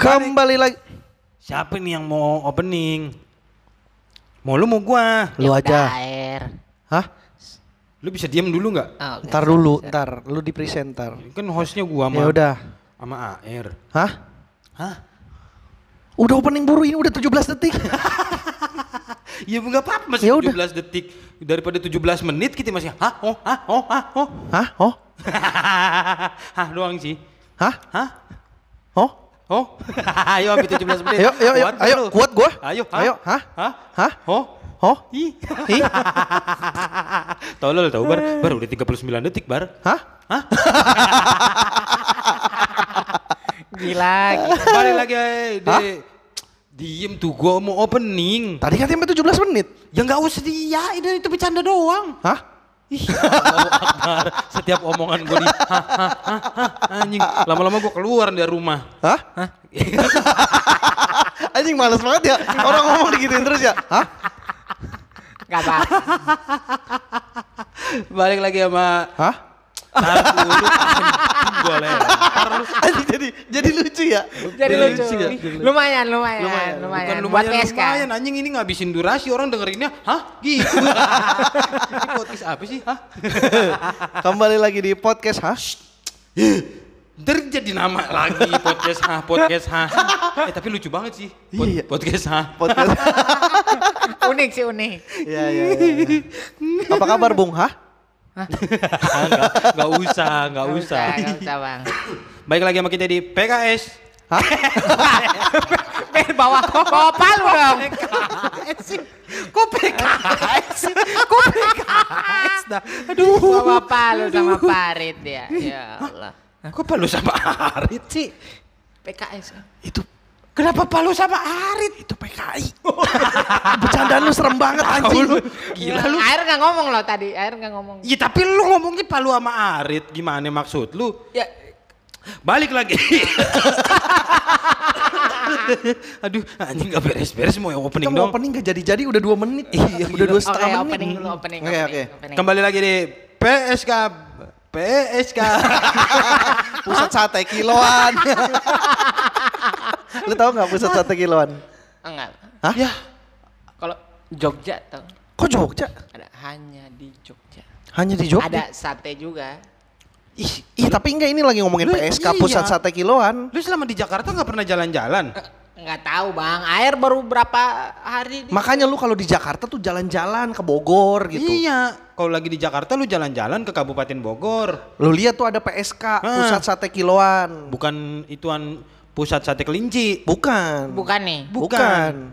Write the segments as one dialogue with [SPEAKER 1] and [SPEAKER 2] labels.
[SPEAKER 1] Kembali lagi.
[SPEAKER 2] Siapa nih yang mau opening? Mau lu mau gua?
[SPEAKER 1] Lu
[SPEAKER 3] Ya udah,
[SPEAKER 1] aja.
[SPEAKER 3] air.
[SPEAKER 1] Hah?
[SPEAKER 2] Lu bisa diam dulu nggak?
[SPEAKER 3] Oh.
[SPEAKER 1] Ntar dulu, ntar. Lu di presenter.
[SPEAKER 2] Kan hostnya gua sama
[SPEAKER 1] Ya udah.
[SPEAKER 2] sama AR.
[SPEAKER 1] Hah?
[SPEAKER 2] Hah?
[SPEAKER 1] Udah opening buru ini udah 17 detik.
[SPEAKER 2] Ya enggak apa-apa masih
[SPEAKER 1] Ya udah.
[SPEAKER 2] 17 detik. Daripada 17 menit kita masih hah oh hah oh hah oh.
[SPEAKER 1] Hah? Oh?
[SPEAKER 2] hah doang sih.
[SPEAKER 1] Hah?
[SPEAKER 2] Hah?
[SPEAKER 1] Oh?
[SPEAKER 2] Oh. ayo ambil 17 menit.
[SPEAKER 1] Ayo, ayo, ayo,
[SPEAKER 2] Kuat
[SPEAKER 1] ayo, kuat gua.
[SPEAKER 2] Ayo, hah?
[SPEAKER 1] Ayo, hah?
[SPEAKER 2] Hah?
[SPEAKER 1] Hah?
[SPEAKER 2] Oh.
[SPEAKER 1] Oh?
[SPEAKER 2] Ih.
[SPEAKER 1] Ih?
[SPEAKER 2] Tolol tau bar, bar udah 39 detik bar.
[SPEAKER 1] Hah?
[SPEAKER 2] Hah?
[SPEAKER 3] Gila, gila.
[SPEAKER 2] Balik lagi eh,
[SPEAKER 1] Hah?
[SPEAKER 2] deh. Diem tuh gua mau opening.
[SPEAKER 1] Tadi katanya sampai 17 menit.
[SPEAKER 2] Ya nggak usah diiyain itu bercanda doang.
[SPEAKER 1] Hah?
[SPEAKER 2] Ih, Akbar. Setiap omongan gue di hah, hah, hah, hah, anjing. Lama-lama gue keluar dari rumah.
[SPEAKER 1] Hah? Anjing males banget ya. Orang ngomong digituin terus ya. Hah?
[SPEAKER 3] Gak apa.
[SPEAKER 2] Balik lagi sama
[SPEAKER 1] Hah?
[SPEAKER 2] Dulu lu.
[SPEAKER 1] Anjing jadi jadi lucu ya.
[SPEAKER 3] Jadi lucu.
[SPEAKER 1] ya?
[SPEAKER 3] Lumayan, lumayan,
[SPEAKER 1] Lumayan.
[SPEAKER 3] lumayan.
[SPEAKER 2] Bukan
[SPEAKER 3] Buat
[SPEAKER 2] lumayan,
[SPEAKER 3] PSK.
[SPEAKER 2] lumayan anjing ini ngabisin durasi orang dengerinnya hah gitu. ini podcast apa sih hah?
[SPEAKER 1] Kembali lagi di podcast, hah?
[SPEAKER 2] Ntar jadi nama lagi podcast hah podcast hah. Eh tapi lucu banget sih pod-
[SPEAKER 1] Iya.
[SPEAKER 2] podcast hah.
[SPEAKER 1] Podcast.
[SPEAKER 3] Unik sih, unik.
[SPEAKER 1] Iya, iya, iya. Apa kabar, Bung? Hah?
[SPEAKER 2] Nggak usah, nggak usah.
[SPEAKER 3] Gak usah, Bang.
[SPEAKER 2] Baik lagi sama kita di PKS.
[SPEAKER 1] Hah?
[SPEAKER 3] Bawa, bawa palu dong.
[SPEAKER 2] Kok PKS sih? Kok PKS dah? Aduh.
[SPEAKER 3] Bawa palu sama parit dia. Ya Allah.
[SPEAKER 2] Kok palu sama Arit sih?
[SPEAKER 3] PKS.
[SPEAKER 1] Itu
[SPEAKER 2] Kenapa palu sama Arit?
[SPEAKER 1] itu PKI. Bercandaan lu serem banget anjing.
[SPEAKER 2] Lu. Gila lu.
[SPEAKER 3] Air gak ngomong loh tadi. Air gak ngomong.
[SPEAKER 2] Ya tapi lu ngomongnya palu sama Arit. Gimana maksud lu?
[SPEAKER 3] Ya,
[SPEAKER 2] Balik lagi. Aduh, anjing gak beres-beres mau yang opening
[SPEAKER 1] Kita mau
[SPEAKER 2] dong.
[SPEAKER 1] opening gak jadi-jadi udah dua menit.
[SPEAKER 2] Iya,
[SPEAKER 1] udah dua setengah menit.
[SPEAKER 3] opening dulu, opening.
[SPEAKER 1] Oke,
[SPEAKER 3] opening,
[SPEAKER 1] oke.
[SPEAKER 3] opening.
[SPEAKER 2] Kembali lagi di PSK PSK.
[SPEAKER 1] Pusat sate kiloan. lu tahu nggak pusat sate kiloan?
[SPEAKER 3] Enggak.
[SPEAKER 1] Hah?
[SPEAKER 2] ya,
[SPEAKER 3] Kalau Jogja tuh
[SPEAKER 1] Kok Jogja?
[SPEAKER 3] ada hanya di Jogja.
[SPEAKER 1] Hanya di Jogja?
[SPEAKER 3] Ada sate juga.
[SPEAKER 1] Ih, ih, tapi enggak ini lagi ngomongin
[SPEAKER 2] Lu-
[SPEAKER 1] PSK
[SPEAKER 2] iya.
[SPEAKER 1] pusat sate kiloan.
[SPEAKER 2] lu selama di Jakarta nggak pernah jalan-jalan?
[SPEAKER 3] Enggak tahu, Bang. Air baru berapa hari di
[SPEAKER 1] Makanya lu kalau di Jakarta tuh jalan-jalan ke Bogor gitu.
[SPEAKER 2] Iya, kalau lagi di Jakarta lu jalan-jalan ke Kabupaten Bogor.
[SPEAKER 1] Lu lihat tuh ada PSK
[SPEAKER 2] Ah.
[SPEAKER 1] pusat sate kiloan.
[SPEAKER 2] Bukan ituan pusat sate kelinci.
[SPEAKER 1] Bukan.
[SPEAKER 3] Bukan nih.
[SPEAKER 1] Bukan.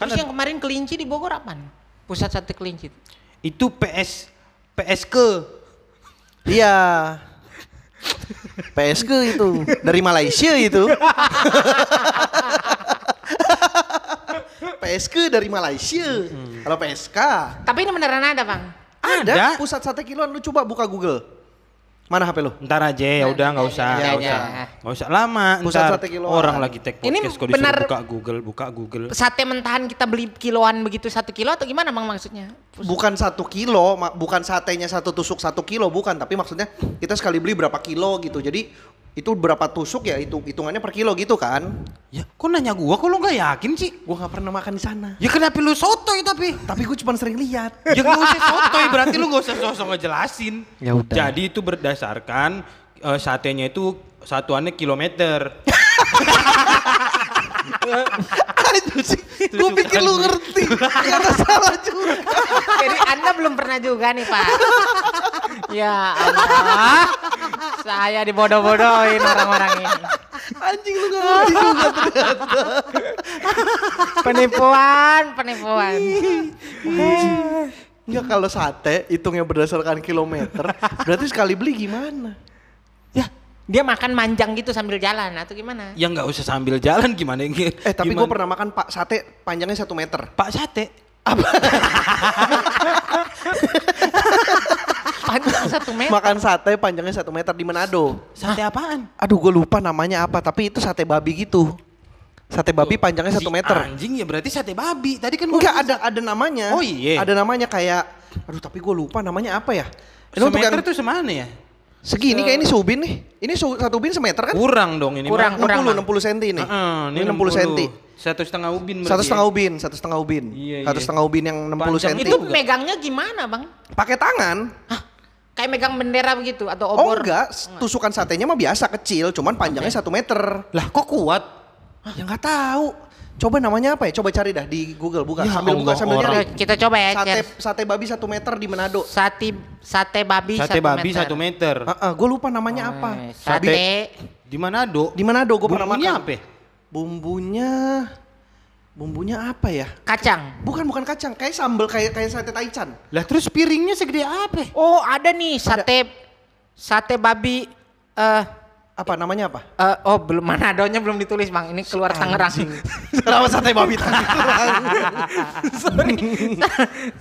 [SPEAKER 2] Kan
[SPEAKER 3] Terus yang kemarin kelinci di Bogor apaan? Pusat sate kelinci.
[SPEAKER 2] Itu PS PSK.
[SPEAKER 1] Iya. PSK itu dari Malaysia itu. PSK dari Malaysia. Kalau PSK
[SPEAKER 3] Tapi ini beneran ada, Bang.
[SPEAKER 1] ada.
[SPEAKER 2] Ada.
[SPEAKER 1] pusat sate kiloan lu coba buka Google. Mana HP lu?
[SPEAKER 2] Ntar aja ya udah nggak usah,
[SPEAKER 3] Ya,
[SPEAKER 2] nggak
[SPEAKER 3] ya,
[SPEAKER 2] usah,
[SPEAKER 3] ya.
[SPEAKER 2] nggak usah lama.
[SPEAKER 1] Pusat
[SPEAKER 2] ntar
[SPEAKER 1] sate kiloan.
[SPEAKER 2] orang lagi take
[SPEAKER 3] Ini
[SPEAKER 2] podcast kok disuruh
[SPEAKER 3] benar-
[SPEAKER 2] buka Google, buka Google.
[SPEAKER 3] Sate mentahan kita beli kiloan begitu satu kilo atau gimana, Bang maksudnya?
[SPEAKER 1] Bukan satu kilo, ma- bukan satenya satu tusuk satu kilo, bukan. Tapi maksudnya kita sekali beli berapa kilo gitu. Jadi itu berapa tusuk ya itu hitungannya per kilo gitu kan?
[SPEAKER 2] Ya, kok nanya gua, kok lu nggak yakin sih?
[SPEAKER 1] Gua nggak pernah makan di sana.
[SPEAKER 2] Ya kenapa lu sotoy tapi?
[SPEAKER 1] Tapi gue cuma sering lihat.
[SPEAKER 2] Ya nggak usah sotoy, berarti lu nggak usah sosok ngejelasin.
[SPEAKER 1] Ya udah.
[SPEAKER 2] Jadi itu berdasarkan eh, satenya itu satuannya kilometer.
[SPEAKER 1] Aduh sih, gue pikir lu ngerti. Ternyata salah juga.
[SPEAKER 3] Jadi Anda belum pernah juga nih, Pak. ya Allah. Saya dibodoh-bodohin orang-orang ini.
[SPEAKER 1] Anjing lu gak ngerti juga ternyata.
[SPEAKER 3] Penipuan, penipuan.
[SPEAKER 1] Enggak kalau sate hitungnya berdasarkan kilometer, berarti sekali beli gimana?
[SPEAKER 3] Ya, dia makan manjang gitu sambil jalan atau gimana?
[SPEAKER 2] Ya nggak usah sambil jalan gimana?
[SPEAKER 1] Eh tapi gue pernah makan pak sate panjangnya satu meter.
[SPEAKER 2] Pak Sate.
[SPEAKER 3] Panjang satu meter.
[SPEAKER 1] Makan sate panjangnya satu meter di Manado.
[SPEAKER 2] Sate apaan?
[SPEAKER 1] Aduh gue lupa namanya apa, tapi itu sate babi gitu. Sate babi panjangnya satu meter.
[SPEAKER 2] Anjing ya berarti sate babi. Tadi kan
[SPEAKER 1] Enggak ada ada namanya.
[SPEAKER 2] Oh, iya.
[SPEAKER 1] Ada namanya kayak, aduh tapi gue lupa namanya apa ya? Ini untuk
[SPEAKER 2] Semeter
[SPEAKER 1] yang
[SPEAKER 2] tuh semana ya?
[SPEAKER 1] Segini kayak ini subin nih. Ini su- satu bin semeter kan?
[SPEAKER 2] Kurang dong ini.
[SPEAKER 3] Kurang,
[SPEAKER 2] mah.
[SPEAKER 1] 60
[SPEAKER 3] Bang.
[SPEAKER 1] 60 cm ini.
[SPEAKER 2] Heeh,
[SPEAKER 1] ini 60 cm.
[SPEAKER 2] Satu setengah ubin berarti
[SPEAKER 1] Satu
[SPEAKER 2] ya?
[SPEAKER 1] setengah ubin, satu setengah ubin.
[SPEAKER 2] Iya,
[SPEAKER 1] Satu
[SPEAKER 2] iya.
[SPEAKER 1] setengah ubin yang 60
[SPEAKER 2] Panjang
[SPEAKER 1] cm.
[SPEAKER 3] Itu megangnya gimana bang?
[SPEAKER 1] pakai tangan.
[SPEAKER 3] Kayak megang bendera begitu atau
[SPEAKER 1] Oh
[SPEAKER 3] obor?
[SPEAKER 1] enggak, tusukan satenya mah biasa kecil, cuman panjangnya satu meter.
[SPEAKER 2] Lah kok kuat?
[SPEAKER 1] Ya nggak tahu. Coba namanya apa ya? Coba cari dah di Google buka.
[SPEAKER 2] Ya
[SPEAKER 1] sambil buka sambil
[SPEAKER 2] orang.
[SPEAKER 1] nyari.
[SPEAKER 3] Kita coba ya.
[SPEAKER 1] Sate sate babi satu meter di Manado.
[SPEAKER 3] Sate sate babi
[SPEAKER 2] Sate
[SPEAKER 3] satu
[SPEAKER 2] babi
[SPEAKER 3] meter.
[SPEAKER 2] satu meter.
[SPEAKER 1] gue lupa namanya apa.
[SPEAKER 3] Eh, Sate.
[SPEAKER 2] Di Manado.
[SPEAKER 1] Di Manado gue pernah
[SPEAKER 2] Bumbunya
[SPEAKER 1] makan.
[SPEAKER 2] apa? ya?
[SPEAKER 1] Bumbunya bumbunya apa ya?
[SPEAKER 3] kacang.
[SPEAKER 1] Bukan bukan kacang, kayak sambel kayak kayak sate taichan.
[SPEAKER 2] Lah terus piringnya segede apa?
[SPEAKER 3] Oh ada nih sate sate babi. eh
[SPEAKER 1] Apa namanya apa?
[SPEAKER 3] eh, oh belum Manadonya belum ditulis bang. Ini keluar Tangerang.
[SPEAKER 1] Kenapa sate babi Tangerang?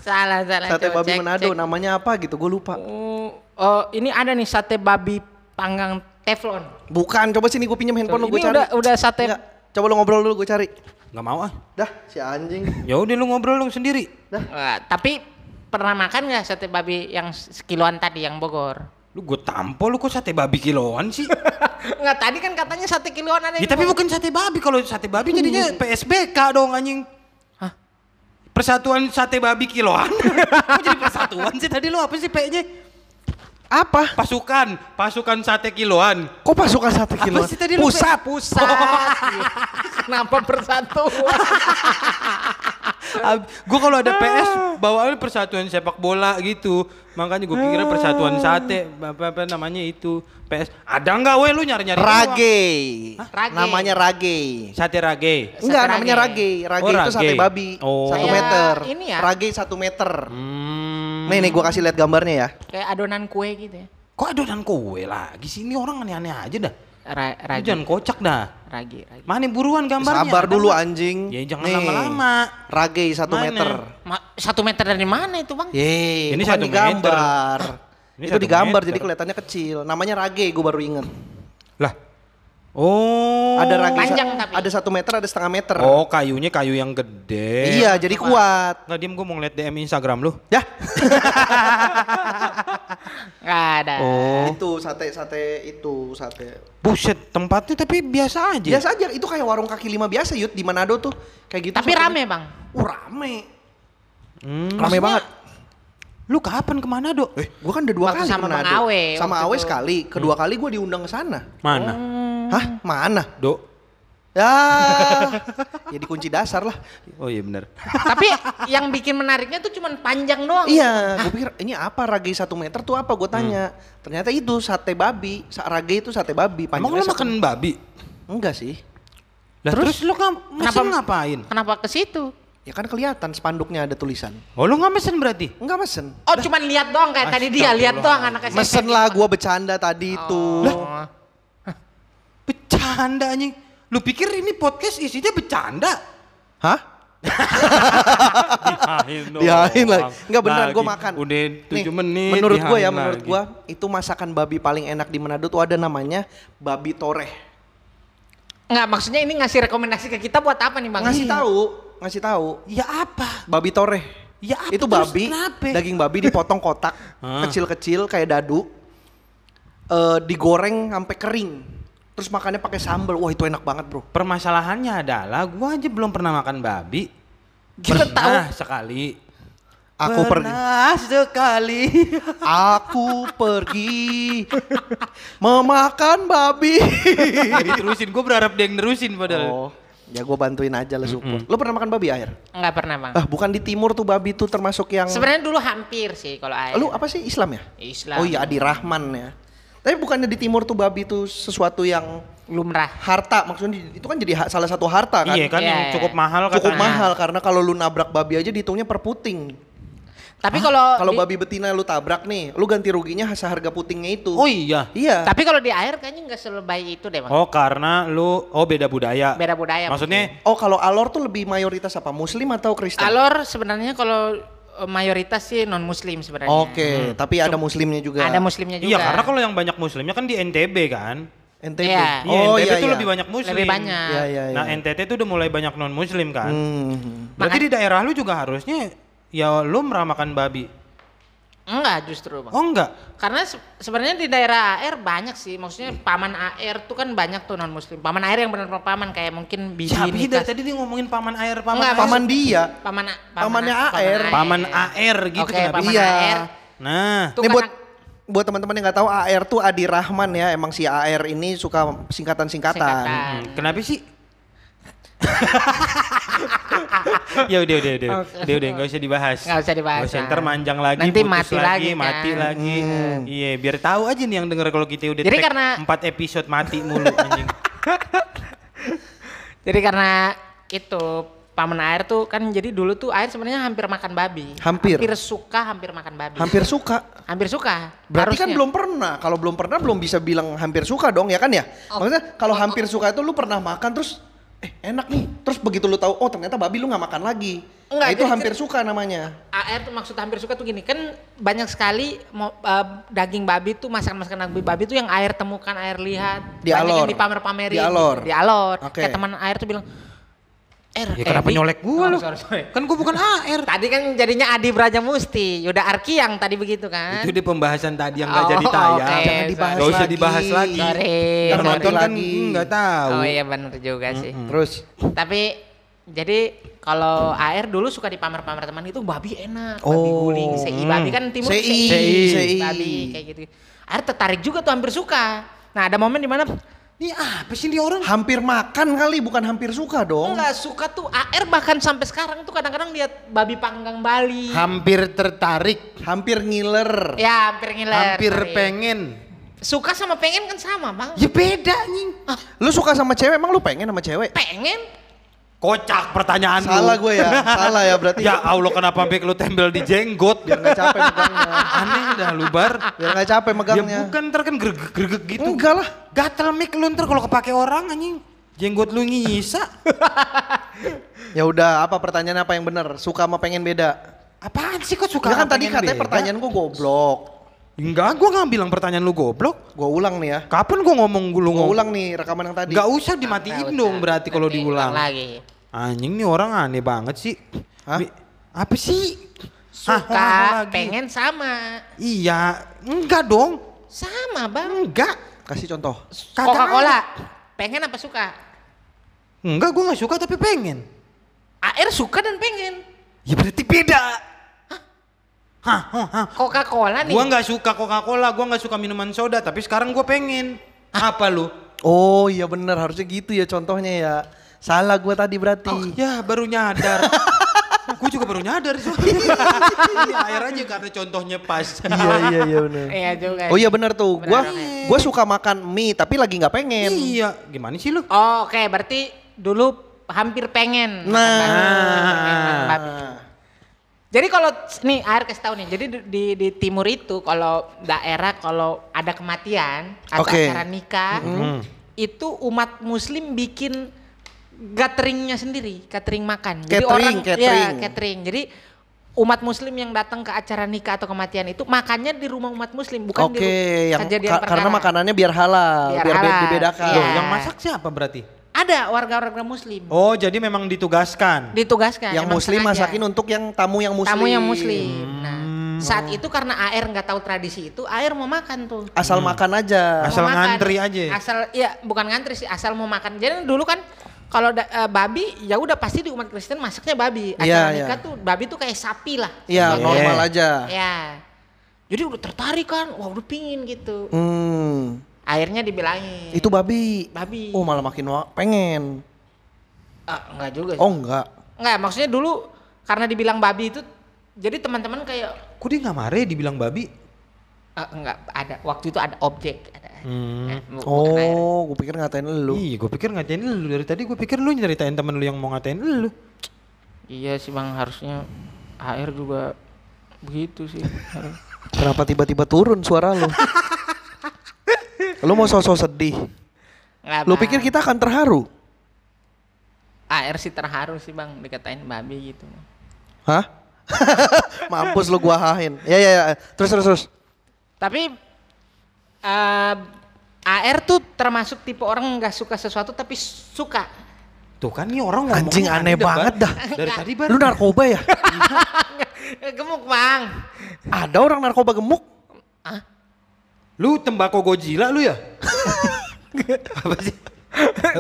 [SPEAKER 3] salah salah.
[SPEAKER 1] sate
[SPEAKER 3] Coba
[SPEAKER 1] babi
[SPEAKER 3] cek,
[SPEAKER 1] Manado
[SPEAKER 3] cek.
[SPEAKER 1] namanya apa gitu? Gue lupa.
[SPEAKER 3] Oh, oh, ini ada nih sate babi panggang teflon.
[SPEAKER 1] Bukan, coba sini gue pinjam handphone lu gue
[SPEAKER 3] ini
[SPEAKER 1] cari.
[SPEAKER 3] udah udah sate.
[SPEAKER 1] Enggak, coba lu ngobrol dulu gue cari.
[SPEAKER 2] Nggak mau ah.
[SPEAKER 1] Dah, si anjing.
[SPEAKER 2] Ya udah lu ngobrol dong sendiri.
[SPEAKER 3] Wah, tapi pernah makan nggak sate babi yang sekiloan tadi yang Bogor?
[SPEAKER 2] Lu gue tampol lu kok sate babi kiloan sih?
[SPEAKER 3] Nggak tadi kan katanya sate kiloan ada
[SPEAKER 2] ya tapi bukan sate babi. Kalau sate babi jadinya PSBK dong anjing.
[SPEAKER 3] Hah?
[SPEAKER 2] Persatuan sate babi kiloan. Kok jadi persatuan sih tadi lu apa sih P-nya?
[SPEAKER 1] Apa?
[SPEAKER 2] Pasukan, pasukan sate kiloan.
[SPEAKER 1] Kok pasukan sate
[SPEAKER 2] Apa
[SPEAKER 1] kilo?
[SPEAKER 2] sih tadi
[SPEAKER 1] Pusat.
[SPEAKER 3] pusat. Kenapa persatuan?
[SPEAKER 2] gue kalau ada PS bawaannya persatuan sepak bola gitu. Makanya gue kira persatuan sate apa, apa namanya itu PS. Ada nggak weh lu nyari-nyari
[SPEAKER 1] Rage.
[SPEAKER 3] Rage.
[SPEAKER 1] Namanya rage.
[SPEAKER 2] Sate rage.
[SPEAKER 1] Enggak,
[SPEAKER 3] rage.
[SPEAKER 1] namanya rage. Rage
[SPEAKER 2] Oh,
[SPEAKER 1] itu sate
[SPEAKER 2] rage.
[SPEAKER 1] babi.
[SPEAKER 2] Oh.
[SPEAKER 1] Satu meter.
[SPEAKER 3] ini ya?
[SPEAKER 1] Rage satu meter.
[SPEAKER 2] Hmm.
[SPEAKER 1] Nih, nih gua kasih lihat gambarnya ya.
[SPEAKER 3] Kayak adonan kue gitu ya.
[SPEAKER 2] Kok adonan kue lagi sini orang aneh-aneh aja dah.
[SPEAKER 3] Ra
[SPEAKER 2] Lu
[SPEAKER 3] ragi,
[SPEAKER 2] jangan kocak dah.
[SPEAKER 3] ragi, ragi.
[SPEAKER 2] Mana buruan gambarnya?
[SPEAKER 1] Sabar dulu anjing.
[SPEAKER 2] Ya jangan lama-lama.
[SPEAKER 1] Rage satu
[SPEAKER 2] Mana?
[SPEAKER 1] meter.
[SPEAKER 3] Ma- satu meter dari mana itu bang?
[SPEAKER 1] Yeay,
[SPEAKER 2] Ini satu
[SPEAKER 1] digambar.
[SPEAKER 2] Ini
[SPEAKER 1] itu
[SPEAKER 2] satu
[SPEAKER 1] digambar
[SPEAKER 2] meter.
[SPEAKER 1] jadi kelihatannya kecil. Namanya rage, gue baru inget.
[SPEAKER 2] Lah. Oh.
[SPEAKER 1] Ada sa-
[SPEAKER 3] Panjang tapi.
[SPEAKER 1] ada satu meter, ada setengah meter.
[SPEAKER 2] Oh, kayunya kayu yang gede.
[SPEAKER 1] iya, jadi kuat.
[SPEAKER 2] Nggak diem gue mau ngeliat DM Instagram lu.
[SPEAKER 1] Ya,
[SPEAKER 3] Nggak ada.
[SPEAKER 2] Oh.
[SPEAKER 1] itu sate sate itu sate.
[SPEAKER 2] Buset, tempatnya tapi biasa aja.
[SPEAKER 1] Biasa aja, itu kayak warung kaki lima biasa yut di Manado tuh. Kayak gitu.
[SPEAKER 3] Tapi
[SPEAKER 1] satunya.
[SPEAKER 3] rame bang.
[SPEAKER 1] Uh, rame.
[SPEAKER 2] Hmm.
[SPEAKER 1] Rame
[SPEAKER 3] Maksudnya-
[SPEAKER 1] banget.
[SPEAKER 2] Lu kapan ke mana dok?
[SPEAKER 1] Eh, gua kan udah dua
[SPEAKER 3] Waktu
[SPEAKER 1] kali
[SPEAKER 3] sama
[SPEAKER 1] ke Manado.
[SPEAKER 3] Awe,
[SPEAKER 1] Sama Awe sekali. Kedua kali gua diundang ke sana.
[SPEAKER 2] Mana?
[SPEAKER 1] Hah? Mana?
[SPEAKER 2] Dok.
[SPEAKER 1] Ya, ya dikunci dasar lah.
[SPEAKER 2] Oh iya bener.
[SPEAKER 3] Tapi yang bikin menariknya tuh cuman panjang doang.
[SPEAKER 1] Iya, gue pikir ini apa rage satu meter tuh apa? Gue tanya.
[SPEAKER 2] Hmm.
[SPEAKER 1] Ternyata itu sate babi. Sa- Rage itu sate babi.
[SPEAKER 2] Emang lu
[SPEAKER 1] panjangnya satu-
[SPEAKER 2] makan babi?
[SPEAKER 1] Enggak sih.
[SPEAKER 2] Lah terus, lu kan mesen
[SPEAKER 3] Kenapa-
[SPEAKER 2] ngapain?
[SPEAKER 3] Kenapa ke situ?
[SPEAKER 1] Ya kan kelihatan spanduknya ada tulisan.
[SPEAKER 2] Oh lu nggak mesen berarti?
[SPEAKER 1] Enggak mesen.
[SPEAKER 3] Oh cuman lihat doang kayak tadi dia lihat doang anak SMP.
[SPEAKER 1] Mesen lah gue bercanda tadi itu.
[SPEAKER 3] Oh.
[SPEAKER 2] Bercanda anjing. Lu pikir ini podcast isinya bercanda?
[SPEAKER 1] Hah?
[SPEAKER 2] Dihain
[SPEAKER 1] Dihain lagi. Enggak beneran gue makan.
[SPEAKER 2] Udah 7
[SPEAKER 1] Nih,
[SPEAKER 2] menit.
[SPEAKER 1] Menurut gue ya, menurut gue itu masakan babi paling enak di Manado tuh ada namanya babi toreh.
[SPEAKER 3] Nggak maksudnya ini ngasih rekomendasi ke kita buat apa nih bang?
[SPEAKER 1] Ngasih tahu, ngasih tahu.
[SPEAKER 2] Ya apa?
[SPEAKER 1] Babi toreh.
[SPEAKER 2] Ya apa
[SPEAKER 1] itu babi,
[SPEAKER 2] kenapa?
[SPEAKER 1] daging babi dipotong kotak, kecil-kecil kayak dadu, eh digoreng sampai kering, terus makannya pakai sambal. Wah itu enak banget bro.
[SPEAKER 2] Permasalahannya adalah gua aja belum pernah makan babi.
[SPEAKER 3] Kita
[SPEAKER 2] pernah sekali.
[SPEAKER 1] Aku pergi,
[SPEAKER 2] pernah sekali.
[SPEAKER 1] aku pergi memakan babi.
[SPEAKER 2] Diterusin, gue berharap dia yang nerusin padahal.
[SPEAKER 1] oh, ya gue bantuin aja lah support. Lo pernah makan babi air?
[SPEAKER 3] Nggak pernah bang.
[SPEAKER 1] Ah bukan di timur tuh babi tuh termasuk yang.
[SPEAKER 3] Sebenarnya dulu hampir sih kalau ayah.
[SPEAKER 1] Lu apa sih Islam ya?
[SPEAKER 3] Islam.
[SPEAKER 1] Oh iya Adi Rahman ya. Tapi bukannya di timur tuh babi tuh sesuatu yang
[SPEAKER 3] lumrah.
[SPEAKER 1] harta maksudnya itu kan jadi ha- salah satu harta kan?
[SPEAKER 2] Iya kan
[SPEAKER 3] Iya,
[SPEAKER 2] yang
[SPEAKER 3] iya.
[SPEAKER 2] cukup mahal
[SPEAKER 1] cukup
[SPEAKER 2] katanya.
[SPEAKER 1] mahal karena kalau lu nabrak babi aja dihitungnya per puting.
[SPEAKER 3] Tapi kalau
[SPEAKER 1] Kalau
[SPEAKER 3] di-
[SPEAKER 1] babi betina lu tabrak nih, lu ganti ruginya seharga putingnya itu.
[SPEAKER 2] Oh iya.
[SPEAKER 1] Iya.
[SPEAKER 3] tapi kalau di air kayaknya nggak selebay itu deh bang.
[SPEAKER 2] Oh karena lu oh beda budaya.
[SPEAKER 3] Beda budaya.
[SPEAKER 2] Maksudnya
[SPEAKER 1] Oh kalau alor tuh lebih mayoritas apa? Muslim atau Kristen?
[SPEAKER 3] Alor sebenarnya kalau mayoritas sih non muslim sebenarnya.
[SPEAKER 1] Oke, tapi ada muslimnya juga.
[SPEAKER 3] Ada muslimnya juga.
[SPEAKER 2] iya karena kalau yang banyak muslimnya kan di NTB kan.
[SPEAKER 1] NTB.
[SPEAKER 3] Iya.
[SPEAKER 2] Iya,
[SPEAKER 1] Oh
[SPEAKER 2] NTB
[SPEAKER 1] iya
[SPEAKER 2] tuh
[SPEAKER 1] iya.
[SPEAKER 2] lebih banyak muslim.
[SPEAKER 3] Lebih banyak.
[SPEAKER 1] Iya iya iya.
[SPEAKER 2] Nah NTT tuh udah mulai banyak non muslim kan.
[SPEAKER 1] Hmm.
[SPEAKER 2] Berarti di daerah lu juga harusnya ya lu meramakan babi.
[SPEAKER 3] Enggak justru bang.
[SPEAKER 2] Oh enggak.
[SPEAKER 3] Karena se- sebenarnya di daerah AR banyak sih, maksudnya paman AR tuh kan banyak tuh non muslim. Paman AR yang benar-benar paman kayak mungkin bibi
[SPEAKER 2] sih
[SPEAKER 3] nikah.
[SPEAKER 2] dari tadi dia ngomongin paman air, paman
[SPEAKER 3] Enggak,
[SPEAKER 2] air.
[SPEAKER 1] Paman dia.
[SPEAKER 3] Paman, A-
[SPEAKER 1] Pamannya AR.
[SPEAKER 2] Paman AR gitu
[SPEAKER 3] Oke,
[SPEAKER 2] kenapa?
[SPEAKER 3] paman
[SPEAKER 1] Iya.
[SPEAKER 3] AR.
[SPEAKER 2] Nah,
[SPEAKER 3] Tuh
[SPEAKER 1] Ini buat buat teman-teman yang nggak tahu AR tuh Adi Rahman ya. Emang si AR ini suka singkatan-singkatan.
[SPEAKER 3] Singkatan.
[SPEAKER 2] hmm, kenapa sih? ya udah udah udah
[SPEAKER 3] Oke.
[SPEAKER 2] udah udah nggak usah dibahas
[SPEAKER 3] Nggak usah dibahas,
[SPEAKER 2] Nggak usah,
[SPEAKER 3] nah.
[SPEAKER 2] ntar manjang lagi
[SPEAKER 3] Nanti
[SPEAKER 2] putus
[SPEAKER 3] mati lagi, kan.
[SPEAKER 2] mati lagi iya biar tahu aja nih yang denger kalau kita udah
[SPEAKER 3] Jadi karena-
[SPEAKER 2] empat episode mati mulu anjing
[SPEAKER 3] Jadi karena itu paman AR tuh kan jadi dulu tuh AR sebenarnya hampir makan babi.
[SPEAKER 1] Hampir.
[SPEAKER 3] Hampir suka hampir makan babi.
[SPEAKER 1] Hampir suka.
[SPEAKER 3] Hampir suka.
[SPEAKER 1] Berarti kan
[SPEAKER 3] Harusnya.
[SPEAKER 1] belum pernah. Kalau belum pernah belum bisa bilang hampir suka dong ya kan ya?
[SPEAKER 3] Oh.
[SPEAKER 1] Maksudnya kalau hampir suka itu lu pernah makan terus eh enak nih. Terus begitu lu tahu oh ternyata babi lu nggak makan lagi.
[SPEAKER 3] Enggak,
[SPEAKER 1] nah, itu
[SPEAKER 3] jadi-
[SPEAKER 1] hampir suka namanya.
[SPEAKER 3] AR tuh maksud hampir suka tuh gini kan banyak sekali mau, eh, daging babi tuh masakan-masakan daging babi tuh yang air temukan air lihat
[SPEAKER 1] Di
[SPEAKER 3] banyak
[SPEAKER 1] alor.
[SPEAKER 3] yang dipamer-pamerin
[SPEAKER 1] Di alor.
[SPEAKER 3] gitu, di alor
[SPEAKER 1] Oke.
[SPEAKER 3] kayak teman air tuh bilang Er,
[SPEAKER 2] ya
[SPEAKER 3] eh,
[SPEAKER 2] kenapa
[SPEAKER 3] Bi."
[SPEAKER 2] nyolek gua
[SPEAKER 3] Oh,
[SPEAKER 2] lu
[SPEAKER 3] sorry, sorry.
[SPEAKER 2] kan gua bukan AR
[SPEAKER 3] Tadi kan jadinya Adi Braja Musti, Yuda Arki yang tadi begitu kan?
[SPEAKER 2] itu di pembahasan tadi yang nggak
[SPEAKER 3] Oh,
[SPEAKER 2] jadi tayang
[SPEAKER 3] oke,
[SPEAKER 1] Jangan dibahas
[SPEAKER 2] nggak usah
[SPEAKER 1] lagi.
[SPEAKER 2] dibahas lagi
[SPEAKER 3] Sorry,
[SPEAKER 2] yang
[SPEAKER 3] sorry.
[SPEAKER 2] nonton kan
[SPEAKER 1] Lagi.
[SPEAKER 2] nggak tahu
[SPEAKER 3] Oh iya benar juga sih.
[SPEAKER 1] Terus
[SPEAKER 3] Tapi jadi kalau AR dulu suka dipamer-pamer teman itu babi enak, babi
[SPEAKER 1] Oh.
[SPEAKER 3] guling, CI babi kan timur
[SPEAKER 1] CI,
[SPEAKER 3] CI,
[SPEAKER 1] CI.
[SPEAKER 3] babi kayak gitu. AR tertarik juga tuh hampir suka. Nah ada momen di mana
[SPEAKER 2] ini apa sih dia orang
[SPEAKER 1] hampir makan kali bukan hampir suka dong.
[SPEAKER 3] nggak suka tuh AR bahkan sampai sekarang tuh kadang-kadang lihat babi panggang Bali.
[SPEAKER 2] hampir tertarik
[SPEAKER 1] Hampir ngiler.
[SPEAKER 3] Ya hampir ngiler.
[SPEAKER 2] hampir
[SPEAKER 3] sorry.
[SPEAKER 2] pengen
[SPEAKER 3] Suka sama pengen kan sama bang.
[SPEAKER 2] ya beda nih
[SPEAKER 1] Lu suka sama cewek emang lu pengen sama cewek?
[SPEAKER 3] Pengen.
[SPEAKER 2] Kocak pertanyaan.
[SPEAKER 1] Salah gue ya. Salah ya berarti.
[SPEAKER 2] Ya Allah kenapa sampai lu tembel di jenggot?
[SPEAKER 1] Biar nggak capek megangnya.
[SPEAKER 2] Aneh dah lu bar.
[SPEAKER 1] Biar nggak capek
[SPEAKER 2] Ya
[SPEAKER 1] megangnya.
[SPEAKER 2] bukan ntar kan gregek-gregek gitu.
[SPEAKER 1] Enggak lah.
[SPEAKER 2] Gatel mik lu ntar kalau kepake orang anjing. Jenggot lu ngisa.
[SPEAKER 1] Ya udah, apa pertanyaan apa yang benar? Suka sama pengen beda?
[SPEAKER 2] Apaan sih kok suka
[SPEAKER 1] Ya kan tadi katanya
[SPEAKER 2] beda?
[SPEAKER 1] pertanyaan gue goblok.
[SPEAKER 2] Enggak, gua nggak bilang pertanyaan lu goblok.
[SPEAKER 1] Gue ulang nih ya.
[SPEAKER 2] Kapan gua ngomong lu
[SPEAKER 1] Gue
[SPEAKER 2] ngomong?
[SPEAKER 1] ulang nih rekaman yang tadi.
[SPEAKER 2] Enggak usah dimatiin
[SPEAKER 3] Nggak
[SPEAKER 2] dong
[SPEAKER 3] usah.
[SPEAKER 2] berarti kalau diulang.
[SPEAKER 3] ulang lagi.
[SPEAKER 2] Anjing nih orang aneh banget sih.
[SPEAKER 1] Hah?
[SPEAKER 2] Mi- Apa sih? Hah,
[SPEAKER 3] Suka,
[SPEAKER 2] apa lagi?
[SPEAKER 3] pengen sama.
[SPEAKER 2] Iya, enggak dong.
[SPEAKER 3] Sama bang.
[SPEAKER 2] Enggak.
[SPEAKER 1] Kasih contoh.
[SPEAKER 3] Coca-Cola. Pengen apa suka?
[SPEAKER 2] Enggak, gua nggak suka tapi pengen.
[SPEAKER 3] AR suka dan pengen.
[SPEAKER 2] Ya berarti beda. Hah, hah, hah.
[SPEAKER 3] Coca-Cola nih.
[SPEAKER 2] Gua nggak suka Coca-Cola, gua nggak suka minuman soda, tapi sekarang gua pengen. Apa lu?
[SPEAKER 1] Oh iya bener harusnya gitu ya contohnya ya. Salah gue tadi berarti.
[SPEAKER 2] Ya baru nyadar. gua juga baru nyadar soalnya. Ini air aja karena contohnya pas.
[SPEAKER 1] iya iya iya bener.
[SPEAKER 3] Iya juga.
[SPEAKER 1] Oh iya bener tuh. Gue gue suka makan mie tapi lagi nggak pengen.
[SPEAKER 2] iya, gimana sih lu?
[SPEAKER 3] Oh, Oke, berarti dulu hampir pengen. makan
[SPEAKER 1] Nah.
[SPEAKER 3] Makan babi. Jadi kalau nih air kasih tahu nih. Jadi di, di, di timur itu kalau daerah kalau ada kematian atau
[SPEAKER 1] Oke.
[SPEAKER 3] acara nikah itu umat muslim bikin cateringnya sendiri, catering makan. Jadi
[SPEAKER 1] Catering,
[SPEAKER 3] orang
[SPEAKER 1] catering.
[SPEAKER 3] ya catering. Jadi umat muslim yang datang ke acara nikah atau kematian itu makannya di rumah umat muslim bukan di
[SPEAKER 1] Oke,
[SPEAKER 3] ru-
[SPEAKER 1] yang
[SPEAKER 3] kejadian
[SPEAKER 1] ka- karena makanannya biar halal,
[SPEAKER 3] Biar
[SPEAKER 1] biar,
[SPEAKER 3] halal,
[SPEAKER 1] dibedakan.
[SPEAKER 3] iya.
[SPEAKER 2] Loh, yang masak siapa berarti?
[SPEAKER 3] Ada warga-warga muslim
[SPEAKER 2] Oh, jadi memang ditugaskan.
[SPEAKER 3] ditugaskan.
[SPEAKER 1] Yang muslim
[SPEAKER 3] sengaja.
[SPEAKER 1] masakin untuk yang tamu yang muslim.
[SPEAKER 3] tamu yang muslim. Nah, saat itu karena AR nggak tahu tradisi itu, AR mau makan tuh.
[SPEAKER 1] Asal makan aja.
[SPEAKER 2] Asal
[SPEAKER 3] Mau makan.
[SPEAKER 2] ngantri aja.
[SPEAKER 3] Asal ya bukan ngantri sih, asal mau makan. Jadi dulu kan kalau eh, babi ya udah pasti di umat Kristen masaknya babi.
[SPEAKER 1] Iya,
[SPEAKER 3] Acara nikah
[SPEAKER 1] iya.
[SPEAKER 3] tuh babi tuh kayak sapi lah.
[SPEAKER 1] Iya
[SPEAKER 2] Iya.
[SPEAKER 1] normal aja.
[SPEAKER 3] Ya. Jadi udah tertarik kan, wah udah pingin gitu.
[SPEAKER 1] Hmm,
[SPEAKER 3] Akhirnya dibilangin.
[SPEAKER 1] itu babi.
[SPEAKER 3] babi.
[SPEAKER 1] Oh malah makin pengen.
[SPEAKER 3] Ah, enggak juga sih.
[SPEAKER 1] Oh enggak.
[SPEAKER 3] Enggak, maksudnya dulu karena dibilang babi itu jadi teman-teman kayak
[SPEAKER 2] Kok dia nggak marah ya dibilang babi?
[SPEAKER 3] ah, enggak ada waktu itu ada objek ada.
[SPEAKER 2] Hmm.
[SPEAKER 3] Eh.
[SPEAKER 1] Oh, gue pikir ngatain lu.
[SPEAKER 2] Iya, gue pikir ngatain lu dari tadi. Gue pikir lu nyeritain temen lu yang mau ngatain lu.
[SPEAKER 3] Iya sih Bang, harusnya air juga begitu sih.
[SPEAKER 1] Kenapa tiba-tiba turun suara lu? lu mau sosok sedih.
[SPEAKER 3] Enggak,
[SPEAKER 1] Lu pikir kita akan terharu?
[SPEAKER 3] AR sih terharu sih Bang dikatain babi gitu.
[SPEAKER 1] Hah? Mampus lu gua hahin. Ya ya ya. Terus terus terus.
[SPEAKER 3] Tapi eh AR tuh termasuk tipe orang nggak suka sesuatu tapi suka.
[SPEAKER 2] Tuh kan nih orang ngomong
[SPEAKER 1] Anjing aneh banget dah.
[SPEAKER 2] Dari tadi bar.
[SPEAKER 1] Lu narkoba ya?
[SPEAKER 3] Gemuk bang.
[SPEAKER 1] Ada orang narkoba gemuk?
[SPEAKER 2] Lu tembakau Godzilla lu ya? Apa sih?